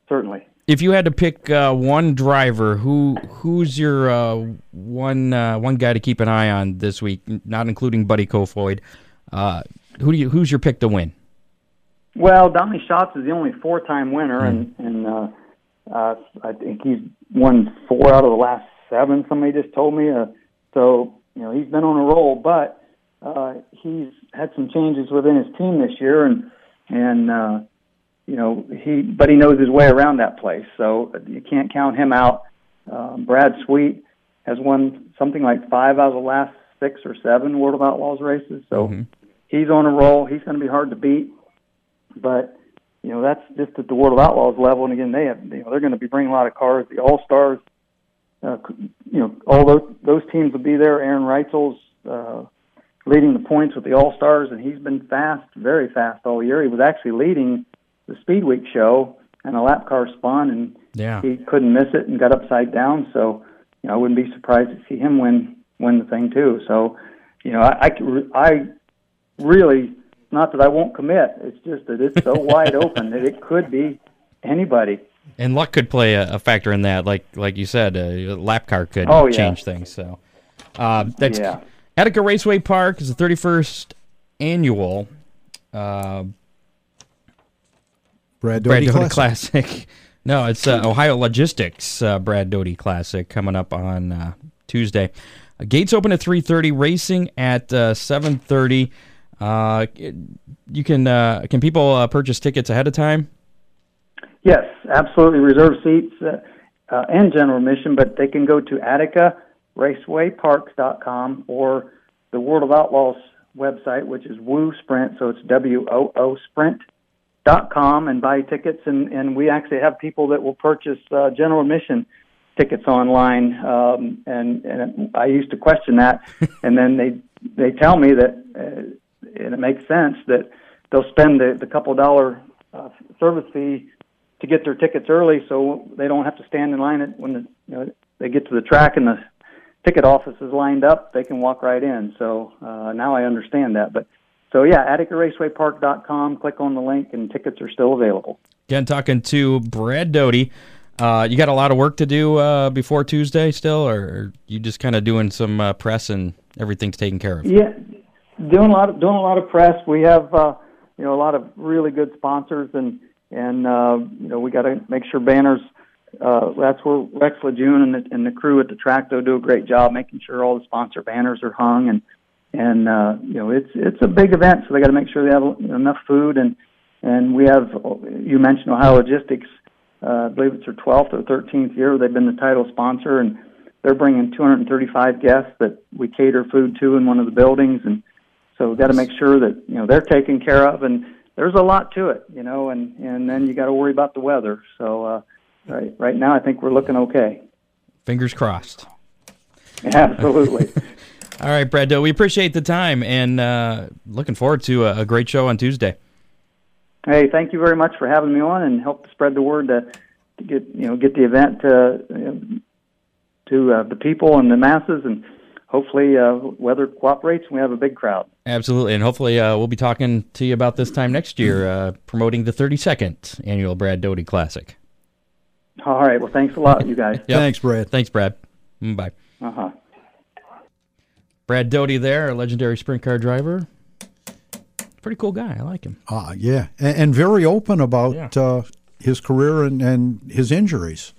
certainly. if you had to pick uh, one driver, who who's your uh, one uh, one guy to keep an eye on this week? Not including Buddy Kofoid. Uh, who do you who's your pick to win? Well, Donny Schatz is the only four-time winner, and and uh, uh, I think he's won four out of the last seven. Somebody just told me. Uh, so you know he's been on a roll, but uh, he's had some changes within his team this year, and and uh, you know he but he knows his way around that place, so you can't count him out. Uh, Brad Sweet has won something like five out of the last six or seven World of Outlaws races, so Mm-hmm. he's on a roll. He's going to be hard to beat, but you know that's just at the World of Outlaws level. And again, they have you know they're going to be bringing a lot of cars. The All Stars, uh, you know, all those those teams will be there. Aaron Reutzel's uh, leading the points with the All Stars, and he's been fast, very fast all year. He was actually leading the Speed Week show, and a lap car spun, and Yeah. he couldn't miss it and got upside down. So, you know, I wouldn't be surprised to see him win win the thing too. So, you know, I I, I really not that I won't commit. It's just that it's so wide open that it could be anybody. And luck could play a, a factor in that, like like you said, a lap car could Oh, yeah. change things. So uh, that's Yeah. Attica Raceway Park is the 31st annual uh, Brad Brad Doty Doty Classic. Classic. no, it's uh, Ohio Logistics uh, Brad Doty Classic coming up on uh, Tuesday. Uh, gates open at 3:30. Racing at uh, 7:30. Uh, you can uh, can people uh, purchase tickets ahead of time? Yes, absolutely. Reserve seats uh, uh, and general admission, but they can go to Attica RacewayParks.com or the World of Outlaws website, which is Woo Sprint, so it's W O O Sprint.com, and buy tickets. And, and we actually have people that will purchase uh, general admission tickets online. Um, and, and I used to question that, and then they they tell me that, uh, and it makes sense that they'll spend the, the couple dollar uh, service fee to get their tickets early, so they don't have to stand in line at, when the, you know they get to the track and the ticket office is lined up. They can walk right in. So uh, now I understand that. But so yeah, AtticaRacewayPark.com. Click on the link, and tickets are still available. Again, talking to Brad Doty. Uh, you got a lot of work to do uh, before Tuesday still, or are you just kind of doing some uh, press and everything's taken care of? Yeah, doing a lot of doing a lot of press. We have uh, you know a lot of really good sponsors, and and uh, you know we got to make sure banners. Uh, that's where Rex Lejeune and the, and the crew at the track though do a great job making sure all the sponsor banners are hung and and uh, you know it's it's a big event, so they got to make sure they have enough food and and we have you mentioned Ohio Logistics. Uh, I believe it's their 12th or 13th year. They've been the title sponsor, and they're bringing 235 guests that we cater food to in one of the buildings, and so we've got to make sure that you know they're taken care of. And there's a lot to it, you know, and and then you got to worry about the weather. So uh, right right now, I think we're looking okay. Fingers crossed. Absolutely. All right, Brad we appreciate the time and uh, looking forward to a, a great show on Tuesday. hey, thank you very much for having me on, and help spread the word to, to get you know get the event to know, to uh, the people and the masses, and hopefully uh, weather cooperates and we have a big crowd. Absolutely, and hopefully uh, we'll be talking to you about this time next year, uh, promoting the 32nd annual Brad Doty Classic. All right. Well, thanks a lot, you guys. Yep. Thanks, Brad. Thanks, Brad. Mm, Bye. Uh huh. Brad Doty there, a legendary sprint car driver. Pretty cool guy. I like him. Ah, yeah, and, and very open about Yeah. uh, his career and, and his injuries.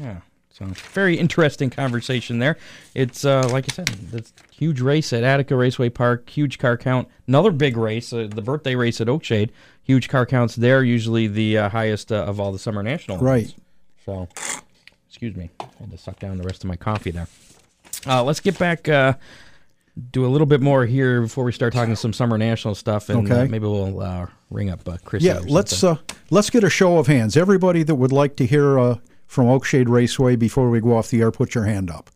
Yeah. So very interesting conversation there. It's uh, like I said, a huge race at Attica Raceway Park, huge car count. Another big race, uh, the birthday race at Oakshade, huge car counts there. Usually the uh, highest uh, of all the summer national. Right. So, excuse me, I had to suck down the rest of my coffee there. Uh, let's get back. Uh, do a little bit more here before we start talking some summer national stuff, and uh, Okay. maybe we'll uh, ring up uh, Chris. Yeah, let's uh, let's get a show of hands. Everybody that would like to hear uh, from Oakshade Raceway before we go off the air, put your hand up.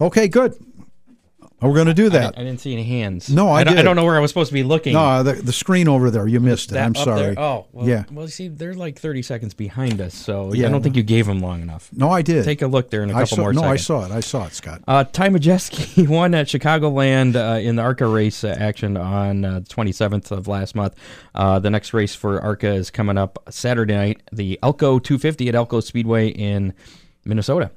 Okay, good. We're going to do that. I didn't see any hands. No, I don't, I don't know where I was supposed to be looking. No, the, the screen over there, you missed it. I'm sorry. there? Oh, well, Yeah. Well, see, they're like 30 seconds behind us, so Yeah. I don't think you gave them long enough. No, I did. Take a look there in a couple saw, more no, I saw it. I saw it, Scott. Uh, Ty Majeski won at Chicagoland uh, in the ARCA race uh, action on uh, 27th of last month. Uh, the next race for ARCA is coming up Saturday night, the Elko 250 at Elko Speedway in Minnesota.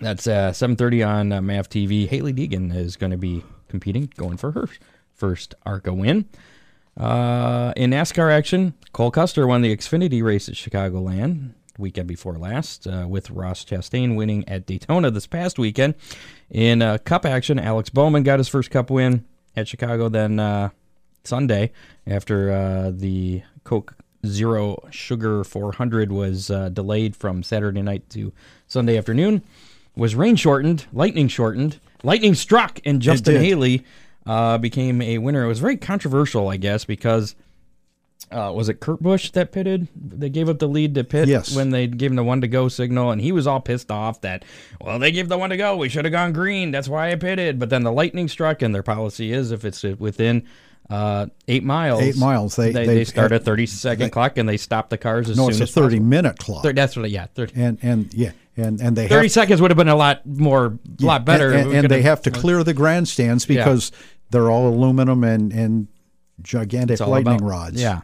That's uh, 7:30 on uh, MAV TV. Hailie Deegan is going to be competing, going for her first ARCA win. Uh, in NASCAR action, Cole Custer won the Xfinity race at Chicagoland weekend before last, uh, with Ross Chastain winning at Daytona this past weekend. In uh, Cup action, Alex Bowman got his first Cup win at Chicago. Then uh, Sunday, after uh, the Coke Zero Sugar 400 was uh, delayed from Saturday night to Sunday afternoon, was rain shortened, lightning shortened, lightning struck, and Justin. Haley uh, became a winner. It was very controversial, I guess, because uh, was it Kurt Busch that pitted? They gave up the lead to pit Yes. when they gave him the one to go signal, and he was all pissed off that, well, they gave the one to go. We should have gone green. That's why I pitted. But then the lightning struck, and their policy is if it's within uh, eight miles, Eight miles, they- they, they- they start a thirty second clock and they stop the cars as No, soon it's a as possible. 30 minute clock. That's what, yeah, 30, and and yeah, and and they 30 have seconds would have been a lot more, a lot better. And, We and, they have to clear the grandstands because they're all aluminum and and gigantic lightning about- rods. Yeah.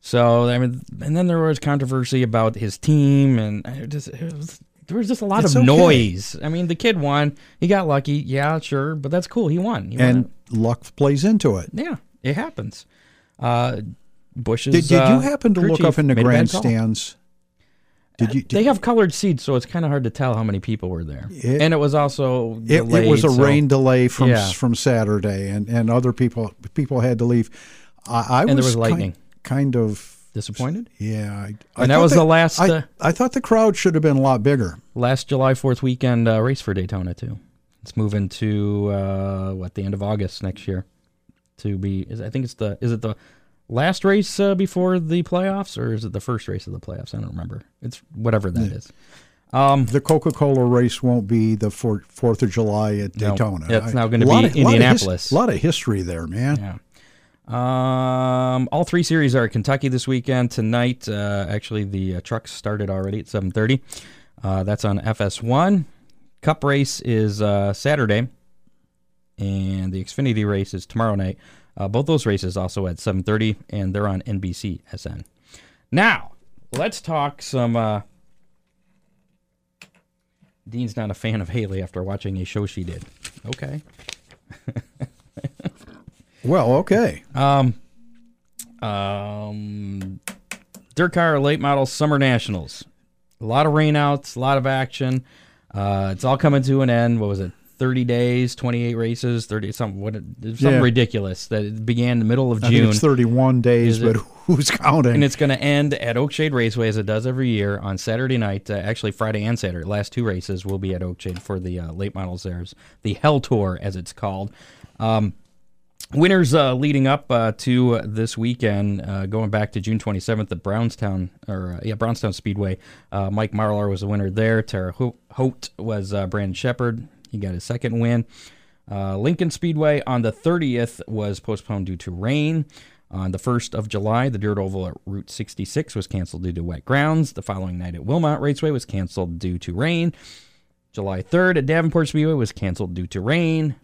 So I mean, and then there was controversy about his team, and it just, it was, there was just a lot It's of okay. noise. I mean, the kid won. He got lucky. Yeah, sure, but that's cool. He won. He won and luck plays into it. yeah, it happens. Uh, Busch's. Did, did uh, you happen to look up in the made a bad grandstands? Did you? They have colored seats, so it's kind of hard to tell how many people were there. It- and it was also it, it was a so- rain delay from Yeah. from Saturday, and, and other people people had to leave. I, I there was, was lightning. Kind, of disappointed. yeah. I, I And that was the last, I, uh, I thought the crowd should have been a lot bigger. Last July Fourth weekend uh, race for Daytona too. It's moving to uh, what the end of August next year. To be, is, I think it's the is it the last race uh, before the playoffs or is it the first race of the playoffs? I don't remember. It's whatever that is. Um, The Coca Cola race won't be the Four- Fourth of July at No, Daytona. it's I- now a lot be of- lot his- Indianapolis. A lot of history there, man. Yeah. Um, all three series are at Kentucky this weekend. Tonight, uh, actually, the uh, trucks started already at 7:30. Uh, that's on FS1. Cup race is uh, Saturday, and the Xfinity race is tomorrow night. Uh, both those races also at 7:30, and they're on NBC SN. Now, let's talk some. Uh, Dean's not a fan of Haley after watching a show she did. Okay. Well, okay. Um, um, Dirt Car Late Model Summer Nationals. A lot of rainouts, a lot of action. Uh, it's all coming to an end. What was it? 30 days, 28 races, 30 something. What? Something Yeah. ridiculous that it began the middle of I June. it's 31 days, but who's counting? And it's going to end at Oakshade Raceway as it does every year on Saturday night. Uh, actually, Friday and Saturday. Last two races will be at Oakshade for the uh, late models. There's the Hell Tour, as it's called. Um, winners uh, leading up uh, to this weekend, uh, going back to June 27th at Brownstown, or uh, yeah, Brownstown Speedway. Uh, Mike Marlar was the winner there. Tara Ho- Holt was uh, Brandon Sheppard. He got his second win. Uh, Lincoln Speedway on the 30th was postponed due to rain. On the 1st of July, the Dirt Oval at Route 66 was canceled due to wet grounds. The following night at Wilmot Raceway was canceled due to rain. July 3rd at Davenport Speedway was canceled due to rain.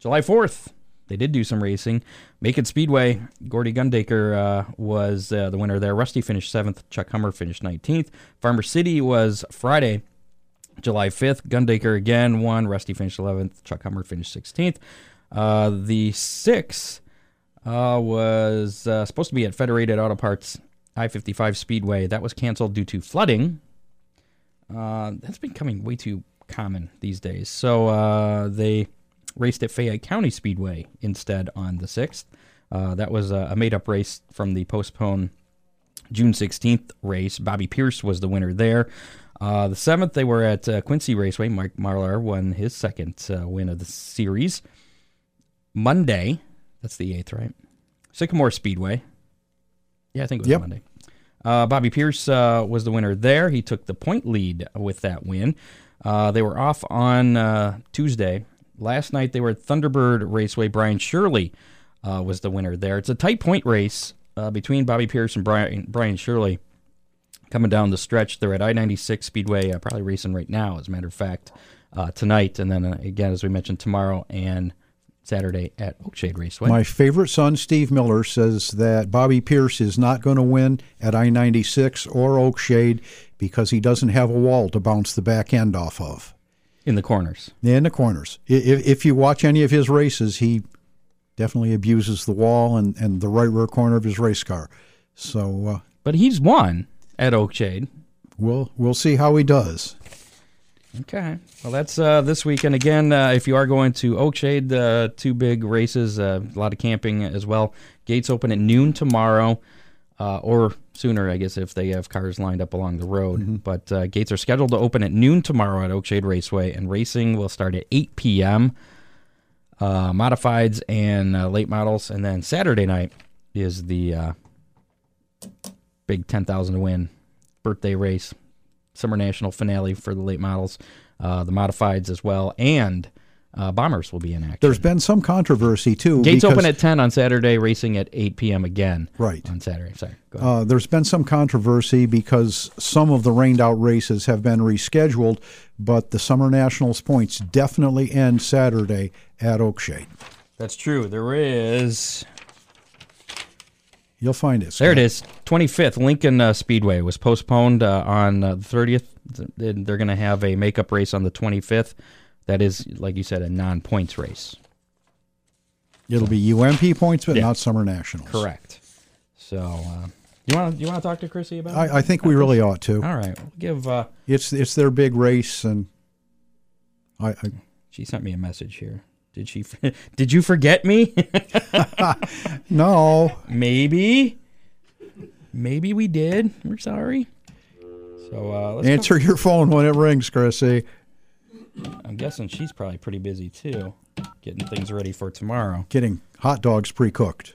July 4th, they did do some racing. Macon Speedway, Gordy Gundaker uh, was uh, the winner there. Rusty finished 7th. Chuck Hummer finished 19th. Farmer City was Friday, July 5th. Gundaker again won. Rusty finished 11th. Chuck Hummer finished 16th. Uh, the 6th uh, was uh, supposed to be at Federated Auto Parts I 55 Speedway. That was canceled due to flooding. Uh, that's becoming way too common these days. So uh, they raced at Fayette County Speedway instead on the 6th. Uh, that was a made up race from the postponed June 16th race. Bobby Pierce was the winner there. Uh, the 7th, they were at uh, Quincy Raceway. Mike Marlar won his second uh, win of the series. Monday, that's the 8th, right? Sycamore Speedway. Yeah, I think it was Yep. Monday. Uh, Bobby Pierce uh, was the winner there. He took the point lead with that win. Uh, they were off on uh, Tuesday. Last night they were at Thunderbird Raceway. Brian Shirley uh, was the winner there. It's a tight point race uh, between Bobby Pierce and Brian, Brian Shirley coming down the stretch. They're at I 96 Speedway, uh, probably racing right now, as a matter of fact, uh, tonight. And then uh, again, as we mentioned, tomorrow and Saturday at Oakshade Raceway. My favorite son, Steve Miller, says that Bobby Pierce is not going to win at I 96 or Oakshade because he doesn't have a wall to bounce the back end off of in the corners. in the corners. If, if you watch any of his races, he definitely abuses the wall and, and the right rear corner of his race car. So uh, But he's won at Oakshade. we'll we'll see how he does. Okay. Well, that's uh, this weekend. Again, uh, if you are going to Oakshade, uh, two big races, uh, a lot of camping as well. Gates open at noon tomorrow, uh, or sooner, I guess, if they have cars lined up along the road. But uh, gates are scheduled to open at noon tomorrow at Oakshade Raceway, and racing will start at 8 p.m. Uh, modifieds and uh, late models, and then Saturday night is the uh, big 10,000 to win birthday race summer national finale for the late models, uh, the modifieds as well, and uh, bombers will be in action. There's been some controversy too. Gates because, open at 10 on Saturday, racing at 8 p.m. again. Right. On Saturday. Sorry. Go ahead. Uh, there's been some controversy because some of the rained out races have been rescheduled, but the Summer Nationals points definitely end Saturday at Oakshade. That's true. There is. You'll find it. There it is. 25th, Lincoln uh, Speedway was postponed uh, on uh, the 30th. They're going to have a makeup race on the 25th. That is, like you said, a non points race. It'll be UMP points, but Yeah. not Summer Nationals. Correct. So, uh, you want to you want to talk to Chrissy about it? I, I think we really ought to. All right. We'll give. Uh, It's it's their big race, and I, I She sent me a message here. Did she? Did you forget me? no. Maybe. Maybe we did. We're sorry. So uh, let's Answer your phone when it rings, Chrissy. I'm guessing she's probably pretty busy too, getting things ready for tomorrow. Getting hot dogs pre-cooked.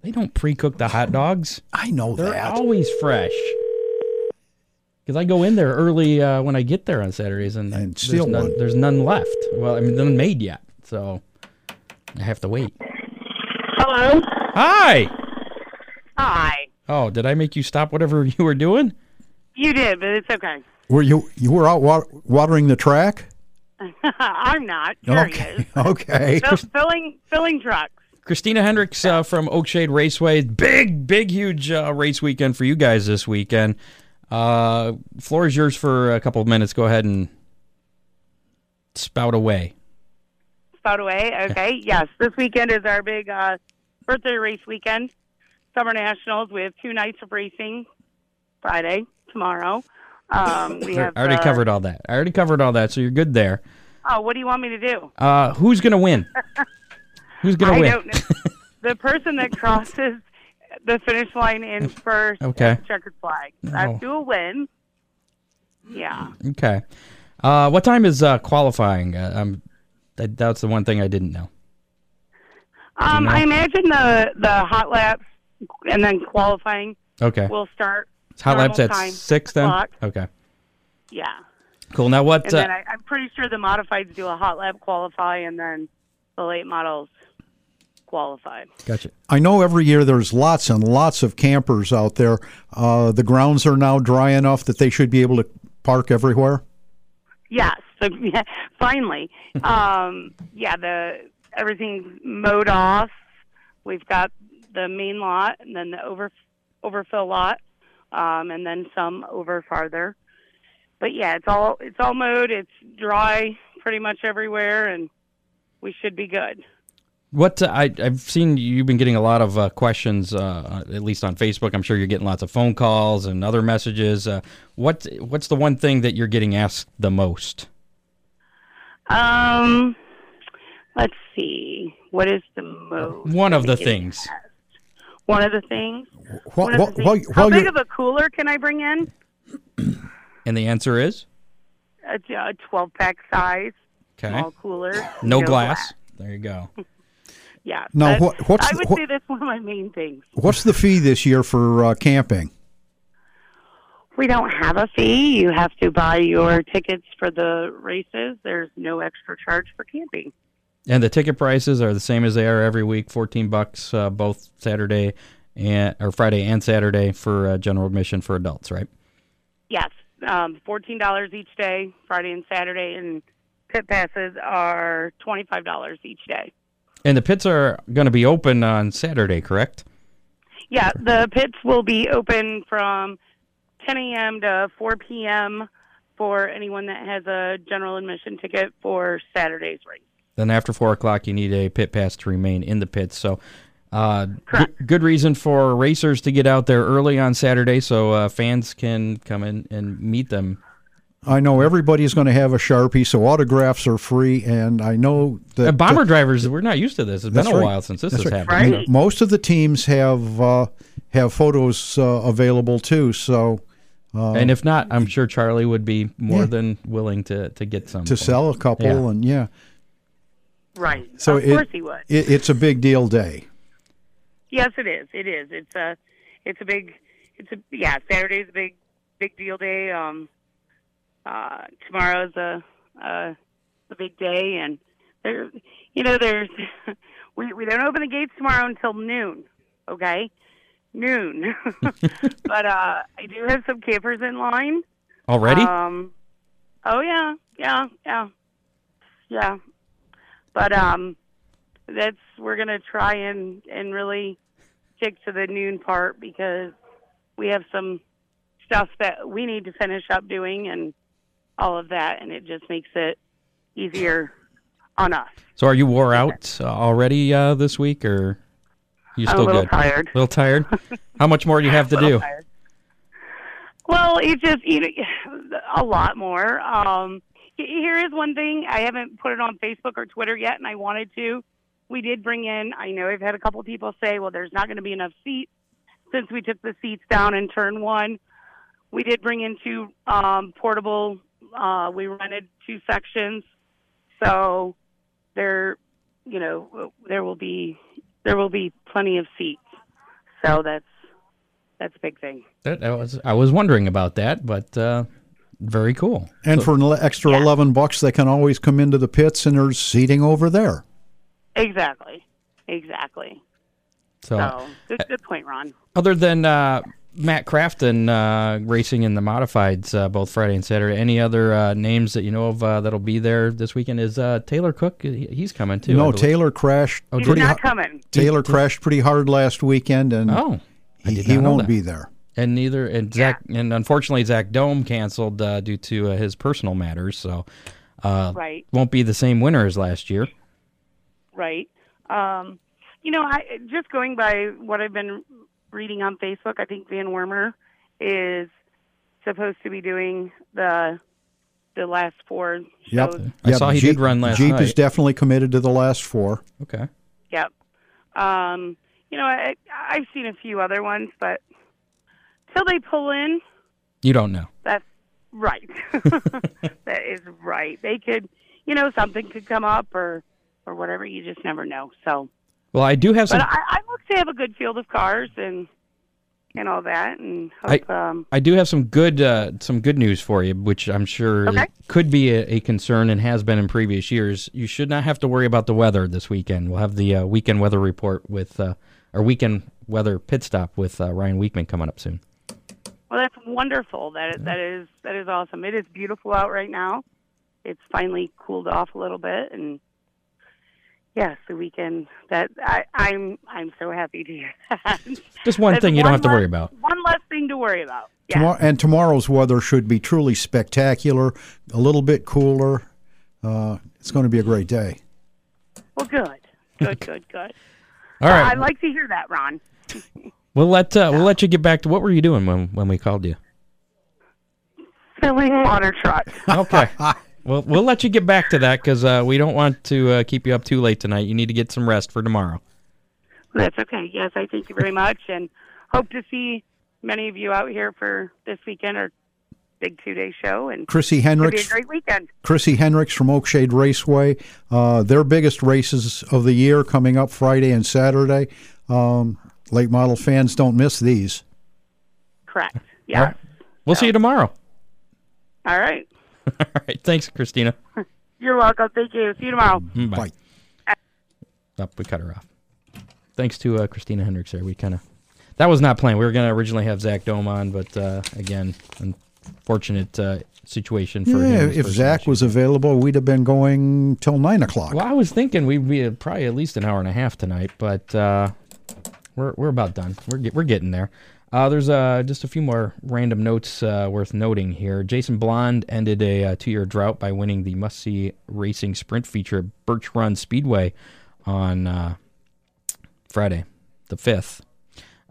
They don't pre-cook the hot dogs. I know They're that. always fresh. Because I go in there early uh, when I get there on Saturdays, and, And there's, none, there's none left. Well, I mean, none made yet, so I have to wait. Hello. Hi. Hi. Oh, did I make you stop whatever you were doing? You did, but it's okay. Were you you were out wa- watering the track? I'm not. Sure he okay. is. Okay. Fill- filling filling trucks. Christina Hendricks uh, from Oakshade Raceway. Big, big, huge uh, race weekend for you guys this weekend. Uh, floor is yours for a couple of minutes. Go ahead and spout away. Spout away. Okay. yes. This weekend is our big uh, birthday race weekend. Summer Nationals. We have two nights of racing. Friday, tomorrow. Um, we have. I already uh, covered all that. I already covered all that, so you're good there. Oh, what do you want me to do? Uh, who's gonna win? Who's gonna win? don't know. the person that crosses the finish line in first. Okay. Checkered flag. Oh. That's who will win. Yeah. Okay. Uh, what time is uh, qualifying? Uh, um, that, that's the one thing I didn't know. Um, I imagine the the hot laps and then qualifying Okay. will start. Hot laps at time, six then. o'clock. Okay. Yeah, Cool. Now what? and Uh, then I, I'm pretty sure the modifieds do a hot lap qualify, and then the late models qualify. gotcha. I know every year there's lots and lots of campers out there. Uh, the grounds are now dry enough that they should be able to park everywhere. Yes, so yeah, finally, um, yeah, the everything's mowed off. We've got the main lot, and then the over overfill lot, um, and then some over farther. But yeah, it's all it's all mowed. It's dry pretty much everywhere, and we should be good. What uh, I, I've seen you've been getting a lot of uh, questions, uh, at least on Facebook. I'm sure you're getting lots of phone calls and other messages. Uh, what What's the one thing that you're getting asked the most? Um, let's see, what is the most? One of the things. asked? One of the things. While, One of the while, things. while How big you're, of a cooler can I bring in? And the answer is a, a 12 pack size okay. small cooler. No glass. There you go. Yeah. Now, that- what- what's I the- would what- say that's one of my main things. what's the fee this year for uh, camping? We don't have a fee. You have to buy your tickets for the races. There's no extra charge for camping. And the ticket prices are the same as they are every week. Fourteen bucks uh, both Saturday and or Friday and Saturday for uh, general admission for adults, right? Yes, um, fourteen dollars each day, Friday and Saturday, and pit passes are twenty five dollars each day. And the pits are going to be open on Saturday, correct? Yeah, the pits will be open from 10 a.m. to 4 p.m. for anyone that has a general admission ticket for Saturday's race. Then after four o'clock, you need a pit pass to remain in the pits. So, uh, good, good reason for racers to get out there early on Saturday, so uh, fans can come in and meet them. I know everybody's going to have a sharpie, so autographs are free, and I know that Uh, bomber drivers, we're not used to this. It's been a right. while since this That's has right. happened. Right. most of the teams have uh, have photos uh, available too. So and if not, I'm sure Charlie would be more Yeah. than willing to, to get some. to sell a couple, Yeah. and yeah, Right. so of it, course he would. it it's a big deal day. Yes, it is. It is. It's a, it's a big, it's a yeah. Saturday's a big, big deal day. Um, uh, tomorrow's a, a, a big day, and there, you know, there's, we we don't open the gates tomorrow until noon. Okay, noon. but uh, I do have some campers in line. Already? Um, oh yeah, yeah, yeah, yeah. But um, that's we're gonna try and and really stick to the noon part because we have some stuff that we need to finish up doing and all of that, and it just makes it easier on us. so are you wore out uh, already uh, this week, or you I'm still a little good? tired. A little tired. How much more do you have to do? tired. Well, it just you know a lot more. Um, here is one thing I haven't put it on Facebook or Twitter yet, and I wanted to. We did bring in. I know I've had a couple people say, "Well, there's not going to be enough seats since we took the seats down in turn one." We did bring in two um, portable. Uh, we rented two sections, so there, you know, there will be there will be plenty of seats. So that's that's a big thing. That, I was I was wondering about that, but uh, very cool. And for an extra Yeah. eleven bucks, they can always come into the pits, and there's seating over there. Exactly. Exactly. So, So good, good point, Ron. other than uh, Matt Crafton uh, racing in the modifieds uh, both Friday and Saturday, any other uh, names that you know of uh, that'll be there this weekend? Is uh, Taylor Cook? He's coming too. No. Taylor crashed. Oh, He's pretty not hu- coming. Taylor crashed pretty hard last weekend, and Oh, he, he won't that. be there. and neither and Zach and unfortunately Zach Dohm canceled uh, due to uh, his personal matters, so uh, Right. won't be the same winner as last year. Right. Um, you know, I just going by what I've been reading on Facebook. I think Van Wormer is supposed to be doing the the last four Yep. shows. I saw he Jeep, did run last Jeep is definitely committed to the last four. Okay. Yep. Um, you know, I, I've seen a few other ones, but till they pull in, You don't know. That's right. that is right. They could, you know, something could come up or or whatever. You just never know. So, Well, I do have some. but I, I look to have a good field of cars and and all that, and hope. um, I do have some good uh, some good news for you, which I'm sure Okay. could be a, a concern and has been in previous years. You should not have to worry about the weather this weekend. We'll have the uh, weekend weather report with uh, our weekend weather pit stop with uh, Ryan Weekman coming up soon. well, that's wonderful. That that is that is awesome. It is beautiful out right now. It's finally cooled off a little bit, and yes, the weekend. That I, I'm I'm so happy to hear that. Just one That's thing you don't one have to worry about. One less thing to worry about. Yeah. Tomorrow, and tomorrow's weather should be truly spectacular. A little bit cooler. Uh, it's going to be a great day. Well, good, good, good, good. All I right, like to hear that, Ron. we'll let uh, we'll let you get back to what were you doing when when we called you. Filling water trucks. Okay. Well, we'll let you get back to that because uh, we don't want to uh, keep you up too late tonight. You need to get some rest for tomorrow. That's okay. Yes, I thank you very much, and hope to see many of you out here for this weekend or big two-day show. And Chrissy it'll be a Hendricks, great weekend. Chrissy Hendricks from Oakshade Raceway. Uh, their biggest races of the year coming up Friday and Saturday. Um, late model fans don't miss these. Correct. All Yes. right. We'll see you tomorrow. All right. All right. Thanks, Christina. You're welcome. Thank you. See you tomorrow. Mm, Bye. Bye. Oh, we cut her off. Thanks to uh, Christina Hendricks there. We kind of that was not planned. We were going to originally have Zach Dohm on, but uh, again, unfortunate uh, situation for Yeah, him. his if Zach issue. was available, we'd have been going till nine o'clock. Well, I was thinking we'd be probably at least an hour and a half tonight, but uh, we're we're about done. We're get, we're getting there. Uh, there's uh, just a few more random notes uh, worth noting here. Jason Blonde ended a uh, two-year drought by winning the must-see racing sprint feature at Birch Run Speedway on uh, Friday, the fifth.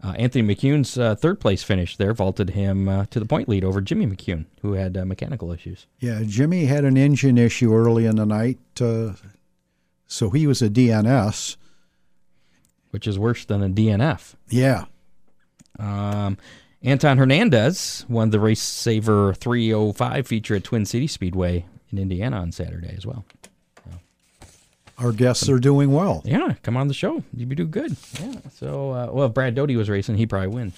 Uh, Anthony McCune's uh, third place finish there vaulted him uh, to the point lead over Jimmy McCune, who had uh, mechanical issues. Yeah, Jimmy had an engine issue early in the night, uh, so he was a DNS. which is worse than a DNF. Yeah, Um, Anton Hernandez won the Race Saver 305 feature at Twin City Speedway in Indiana on Saturday as well. our guests are doing well. Yeah, come on the show. You be do good. Yeah. So, uh, well, if Brad Doty was racing, he'd probably win.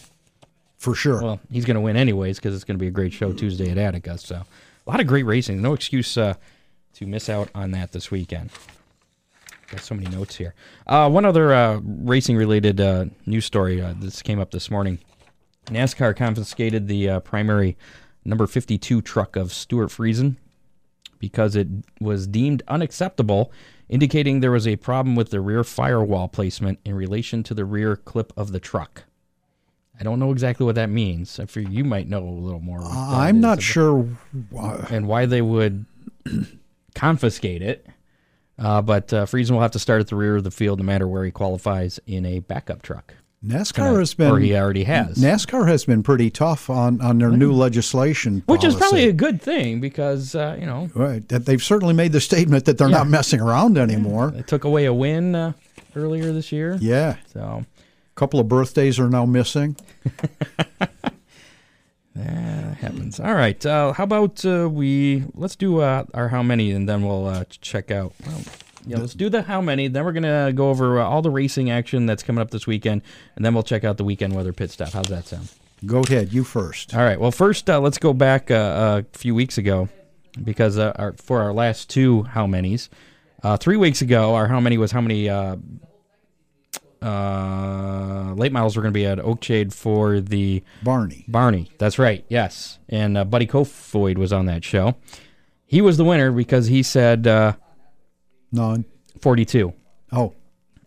For sure. Well, he's going to win anyways because it's going to be a great show Tuesday at Attica. So, a lot of great racing. No excuse uh, to miss out on that this weekend. Got so many notes here. Uh, one other uh, racing related uh, news story. Uh, this came up this morning. NASCAR confiscated the uh, primary number 52 truck of Stewart Friesen because it was deemed unacceptable, indicating there was a problem with the rear firewall placement in relation to the rear clip of the truck. I don't know exactly what that means. I figure you might know a little more. that I'm not sure. uh, and why they would confiscate it. Uh, but uh, Friesen will have to start at the rear of the field no matter where he qualifies in a backup truck. NASCAR has been or he already has. NASCAR has been pretty tough on, on their new legislation, which is probably a good thing because, uh, you know, right. They've certainly made the statement that they're Yeah. not messing around anymore. they took away a win uh, earlier this year. Yeah, So a couple of birthdays are now missing. that happens. All right. Uh, how about uh, we let's do uh, our how many and then we'll uh, check out. Well, yeah, let's do the how many. Then we're gonna go over uh, all the racing action that's coming up this weekend, and then we'll check out the weekend weather pit stop. How's that sound? Go ahead, you first. All right. Well, first, uh, let's go back uh, a few weeks ago because uh, our, for our last two how many's, uh, three weeks ago, our how many was how many uh, late models were going to be at Oakshade for the Barney. Barney. That's right. Yes. And uh, Buddy Kofoid was on that show. He was the winner because he said uh, None. 42 Oh,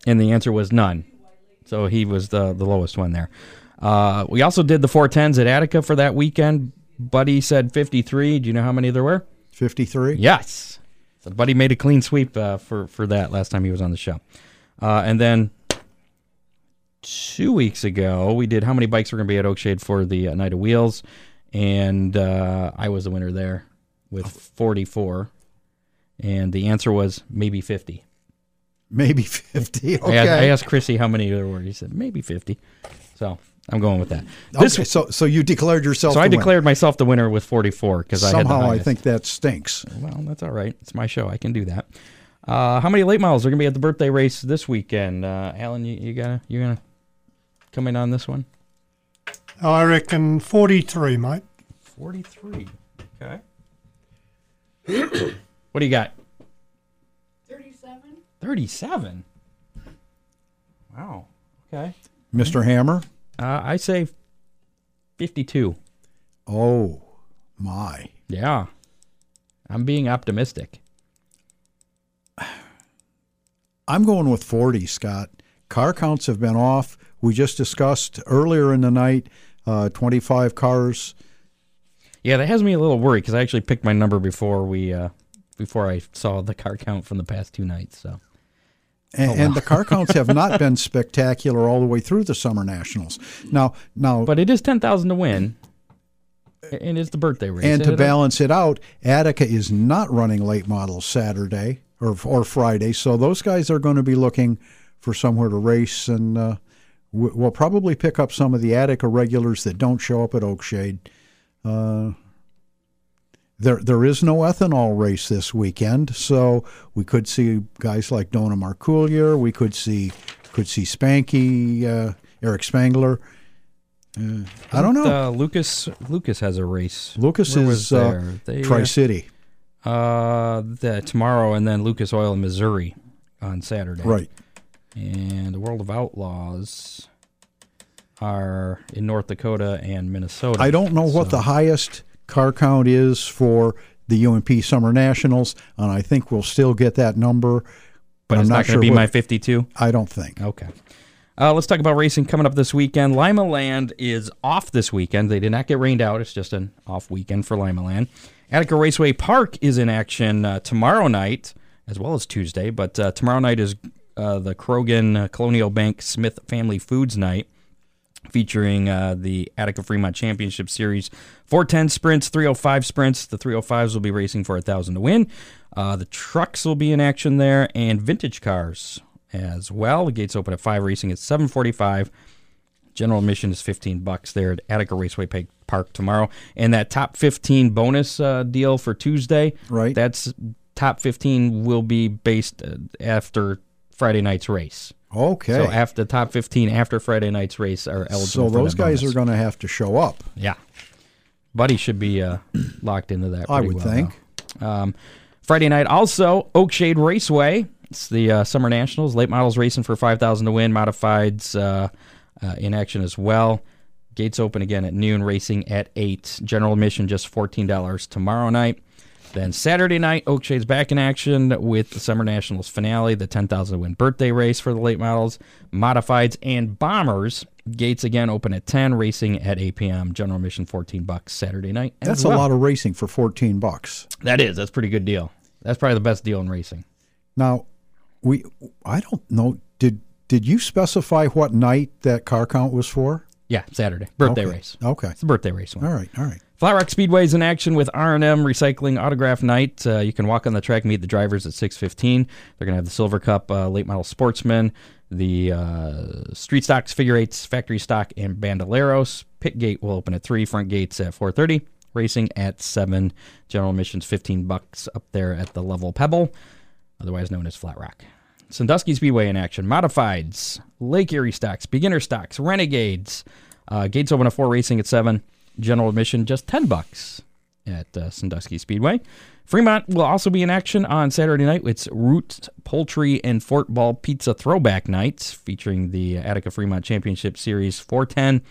and the answer was none. So he was the the lowest one there. Uh, we also did the 410s at Attica for that weekend. Buddy said 53. Do you know how many there were? 53? Yes. So Buddy made a clean sweep uh, for for that last time he was on the show. Uh, and then two weeks ago, we did how many bikes were going to be at Oakshade for the uh, Night of Wheels, and uh, I was the winner there with 44. And the answer was maybe 50. Maybe 50. I, asked, I asked Chrissy how many there were. He said maybe 50. So I'm going with that. Okay, This, so, so you declared yourself so I winner. declared myself the winner with 44 because I Somehow I think that stinks. Well, that's all right. It's my show. I can do that. Uh, how many late models are going to be at the birthday race this weekend? Uh, Alan, you, you gonna you gonna come in on this one? I reckon 43, mate. 43. Okay. what do you got? 37. 37. Wow. Okay. Mr. Hammer? Uh, I say 52. Oh, my. Yeah. I'm being optimistic. I'm going with 40, Scott. Car counts have been off. We just discussed earlier in the night uh, 25 cars. Yeah, that has me a little worried because I actually picked my number before we uh, before I saw the car count from the past two nights. So And, and the car counts have not been spectacular all the way through the summer nationals. Now, now, But it is ten thousand to win, and it's the birthday race. and to balance it out, Attica is not running late models Saturday or or Friday, so those guys are going to be looking for somewhere to race, and uh, we'll probably pick up some of the Attica regulars that don't show up at Oakshade. Uh, there, there is no ethanol race this weekend, so we could see guys like Dona Marculier. We could see, could see Spanky, uh, Eric Spangler. Uh, I don't know. Uh, Lucas Lucas has a race. Lucas Where is was uh, Tri City, Uh, the, tomorrow, and then Lucas Oil in Missouri on Saturday. right? And the World of Outlaws are in North Dakota and Minnesota. I don't know what So- the highest car count is for the UMP Summer Nationals, and I think we'll still get that number. but I'm not, not going sure to be what- my fifty-two. I don't think. Okay. Uh, let's talk about racing coming up this weekend. Limaland is off this weekend. They did not get rained out. It's just an off weekend for Limaland. Attica Raceway Park is in action uh, tomorrow night as well as Tuesday, but uh, tomorrow night is uh, the Croghan Colonial Bank Smith Family Foods Night featuring uh, the Attica Fremont Championship Series 410 sprints, 305 sprints. The 305s will be racing for a thousand to win. Uh, the trucks will be in action there, and vintage cars as well. The gates open at five, racing at 7:45. General admission is 15 bucks there at Attica Raceway Park tomorrow, and that top 15 bonus uh, deal for Tuesday. Right. That's top 15 will be based uh, after Friday night's race. Okay. So after the top 15 after Friday night's race are eligible. So those guys bonus. are going to have to show up. Yeah. Buddy should be uh, locked into that. I would well think. Um, Friday night also Oakshade Raceway. It's the uh, Summer Nationals. Late models racing for five thousand to win. Modifieds uh, uh, in action as well. Gates open again at noon. Racing at eight. General admission just fourteen dollars tomorrow night. Then Saturday night, Oakshade's back in action with the Summer Nationals finale, the 10,000 win birthday race for the late models, modifieds, and bombers. Gates again open at 10, racing at 8 p.m. General admission 14 bucks Saturday night. That's well. a lot of racing for 14 bucks. That is. That's a pretty good deal. That's probably the best deal in racing. Now, we I don't know did did you specify what night that car count was for? Yeah, Saturday. Birthday Okay. race. Okay. It's a birthday race one. All right. All right. Flat Rock Speedway is in action with R&M Recycling Autograph Night. Uh, you can walk on the track, meet the drivers at 6:15. They're going to have the Silver Cup uh, Late Model Sportsman, the uh, Street Stocks, Figure Eights, Factory Stock, and Bandoleros. Pit gate will open at three. Front gates at 4:30. Racing at seven. General admissions 15 bucks up there at the Level Pebble, otherwise known as Flat Rock. Sandusky Speedway in action. Modifieds, Lake Erie Stocks, Beginner Stocks, Renegades. Uh, gates open at four. Racing at seven. General admission just 10 bucks at uh, Sandusky Speedway. Fremont will also be in action on Saturday night. It's Root Poultry and Fort Ball Pizza Throwback Nights featuring the Attica Fremont Championship Series 410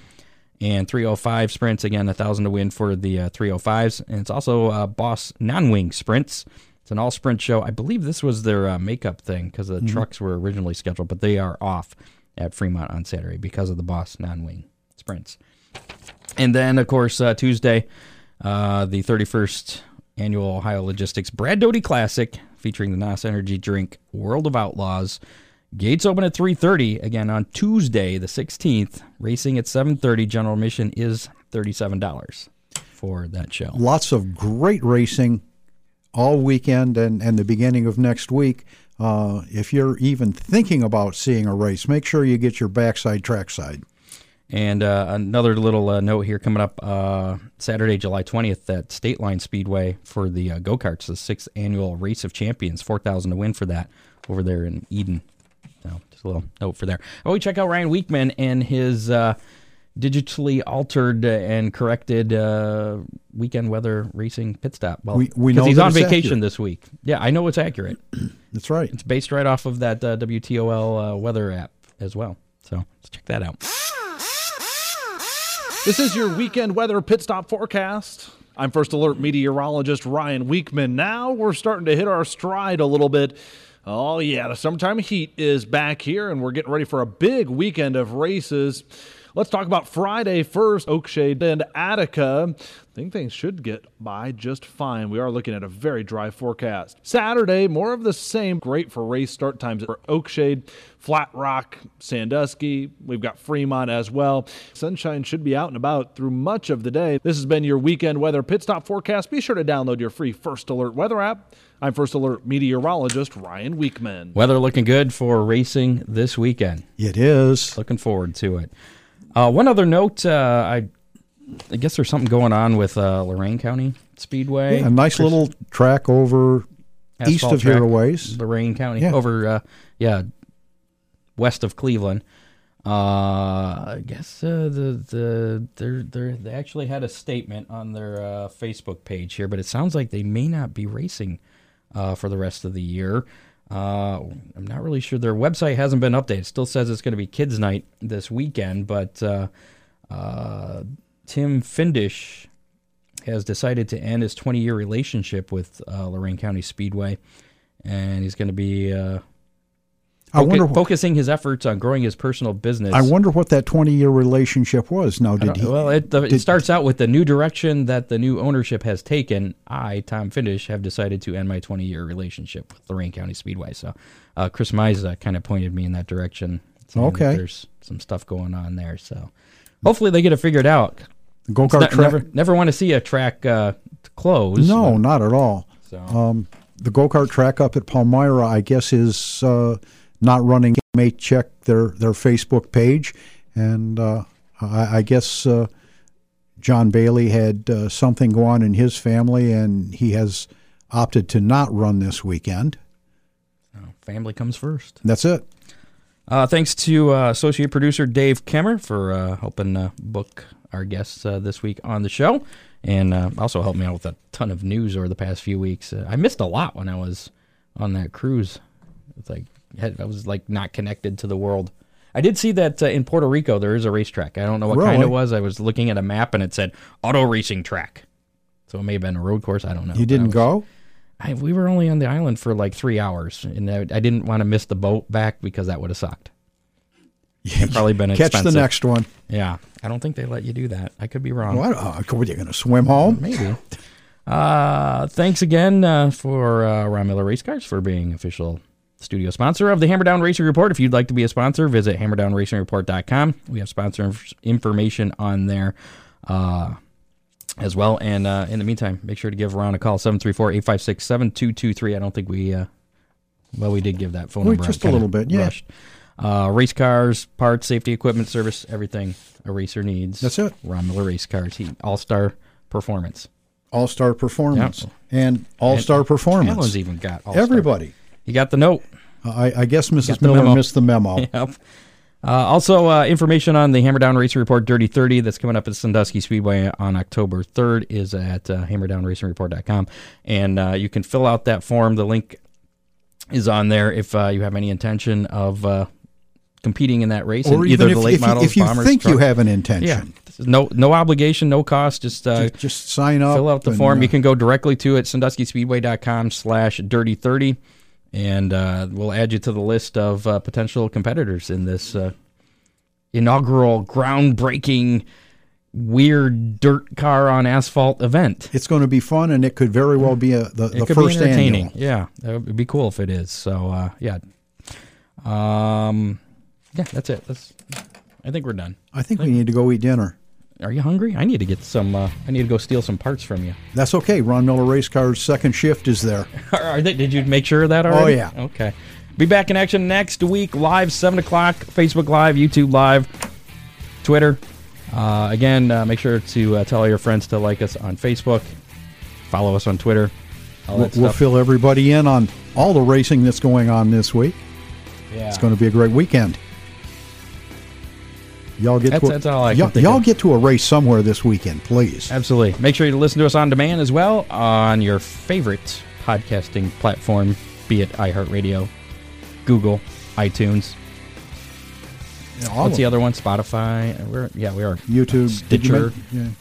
and 305 sprints. Again, a 1,000 to win for the uh, 305s. And it's also uh, Boss Non Wing Sprints. It's an all sprint show. I believe this was their uh, makeup thing because the trucks were originally scheduled, but they are off at Fremont on Saturday because of the Boss Non Wing Sprints. And then, of course, uh, Tuesday, uh, the 31st annual Ohio Logistics Brad Doty Classic featuring the NOS Energy Drink World of Outlaws. Gates open at 3:30 again on Tuesday, the 16th. Racing at 7:30. General admission is $37 for that show. Lots of great racing all weekend and, and the beginning of next week. Uh, if you're even thinking about seeing a race, make sure you get your backside trackside. And uh, another little uh, note here coming up uh, Saturday, July 20th at State Line Speedway for the uh, go karts, the sixth annual Race of Champions, 4000 to win for that over there in Eden. So just a little note for there. Oh, we check out Ryan Weekman and his uh, digitally altered and corrected uh, weekend weather racing pit stop. Well, We- we know he's on vacation accurate. this week. Yeah, I know it's accurate. That's right. It's based right off of that uh, WTOL uh, weather app as well. So let's check that out. This is your weekend weather pit stop forecast. I'm First Alert meteorologist Ryan Weekman. Now we're starting to hit our stride a little bit. Oh, yeah, the summertime heat is back here, and we're getting ready for a big weekend of races. Let's talk about Friday first, Oakshade and Attica. I think things should get by just fine. We are looking at a very dry forecast. Saturday, more of the same. Great for race start times for Oakshade, Flat Rock, Sandusky. We've got Fremont as well. Sunshine should be out and about through much of the day. This has been your weekend weather pit stop forecast. Be sure to download your free First Alert weather app. I'm First Alert meteorologist Ryan Weekman. Weather looking good for racing this weekend. It is. Looking forward to it. Uh, one other note, uh, I, I guess there's something going on with uh, Lorain County Speedway. a nice little track over east of here a ways. Lorain County, Yeah. over uh, yeah, west of Cleveland. Uh, I guess uh, the the they're, they're, they actually had a statement on their uh, Facebook page here, but it sounds like they may not be racing uh, for the rest of the year. Uh, I'm not really sure. Their website hasn't been updated. It still says it's going to be kids' night this weekend, but uh, uh, Tim Findish has decided to end his 20 year relationship with uh, Lorain County Speedway, and he's going to be uh, I wonder wh- focusing his efforts on growing his personal business. I wonder what that 20 year relationship was. Now, did he? well, it, the, it starts out with the new direction that the new ownership has taken. I, Tom Finnish, have decided to end my 20 year relationship with Lorain County Speedway. So, uh, Chris Miza kind of pointed me in that direction. Okay. there's some stuff going on there. So, hopefully, they get it figured out. Go kart track. Never, never want to see a track uh, close. No, but- not at all. So. Um, the go kart track up at Palmyra, I guess, is uh, not running. You may check their their Facebook page, and uh, I, I guess uh, John Bailey had uh, something go on in his family, and he has opted to not run this weekend. Family comes first. That's it. Uh, thanks to uh, associate producer Dave Kemmer for uh, helping uh, book our guests uh, this week on the show, and uh, also helped me out with a ton of news over the past few weeks. Uh, I missed a lot when I was on that cruise. It's like I was like not connected to the world. I did see that uh, in Puerto Rico there is a racetrack. I don't know what kind it was. I was looking at a map and it said auto racing track, so it may have been a road course. I don't know. You didn't was- go? I, we were only on the island for like three hours, and I, I didn't want to miss the boat back because that would have sucked. It'd probably been Catch the next one. Yeah, I don't think they let you do that. I could be wrong. What? Uh, are you going to swim home? Maybe. Uh, thanks again uh, for uh, Ron Miller Race Cars for being official studio sponsor of the Hammer Down Racing Report. If you'd like to be a sponsor, visit hammerdownracingreport.com. We have sponsor inf- information on there uh, as well. And uh, in the meantime, make sure to give Ron a call 734 856 7223. I don't think we, uh, well, we did give that phone number. Just a little bit, yeah. rushed. Uh, race cars, parts, safety equipment, service, everything a racer needs. That's it. Ron Miller Race Cars, he all star performance. All star performance Yep. and all star performance. Alan's even got all-star. Everybody. You got the note. I, I guess Mrs. Miller memo. missed the memo. Yep. Uh, also, uh, information on the Hammer Down Racing Report Dirty 30 that's coming up at Sandusky Speedway on October 3rd is at uh, hammerdownracingreport.com. And uh, you can fill out that form. The link is on there if uh, you have any intention of uh, competing in that race. Or in either the late if, you- models, if you bombers, think you have an intention, Yeah. No, no obligation, no cost. Just, uh, just, just sign up. fill out the and, form. uh, You can go directly to it, sanduskyspeedway.com slash dirty 30, and uh, we'll add you to the list of uh, potential competitors in this uh, inaugural, groundbreaking, weird dirt car on asphalt event. It's going to be fun, and it could very well be a, the, It the first entertaining. annual. Yeah, that would be cool if it is. So, uh, yeah. Um, yeah, that's it. That's, I think we're done. I think we need to go eat dinner. Are you hungry? I need to get some. Uh, I need to go steal some parts from you. That's okay. Ron Miller Race Car's second shift is there. Are they, did you make sure of that already? Oh yeah. Okay. Be back in action next week, live, 7 o'clock, Facebook Live, YouTube Live, Twitter. Uh, again, uh, make sure to uh, tell all your friends to like us on Facebook, follow us on Twitter. We'll, we'll fill everybody in on all the racing that's going on this week. yeah. It's going to be a great weekend. Y'all get That's- to a, that's all I y'all, think y'all get to a race somewhere this weekend, please. Absolutely. Make sure you listen to us on demand as well on your favorite podcasting platform, be it iHeartRadio, Google, iTunes. Yeah, What's the other one? Spotify. We're yeah, we are. YouTube, you Stitcher. men-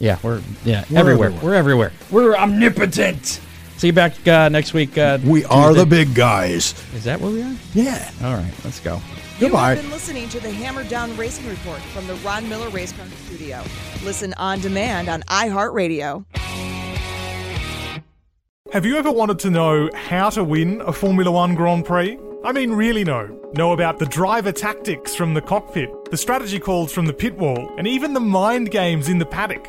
Yeah, we're yeah We're everywhere. everywhere. We're everywhere. We're omnipotent. See you back uh, next week. Uh, We are the big guys. Is that where we are? Yeah. All right, let's go. You Goodbye. have been listening to the Hammer Down Racing Report from the Ron Miller Race Car Studio. Listen on demand on iHeartRadio. Have you ever wanted to know how to win a Formula One Grand Prix? I mean, really know. Know about the driver tactics from the cockpit, the strategy calls from the pit wall, and even the mind games in the paddock.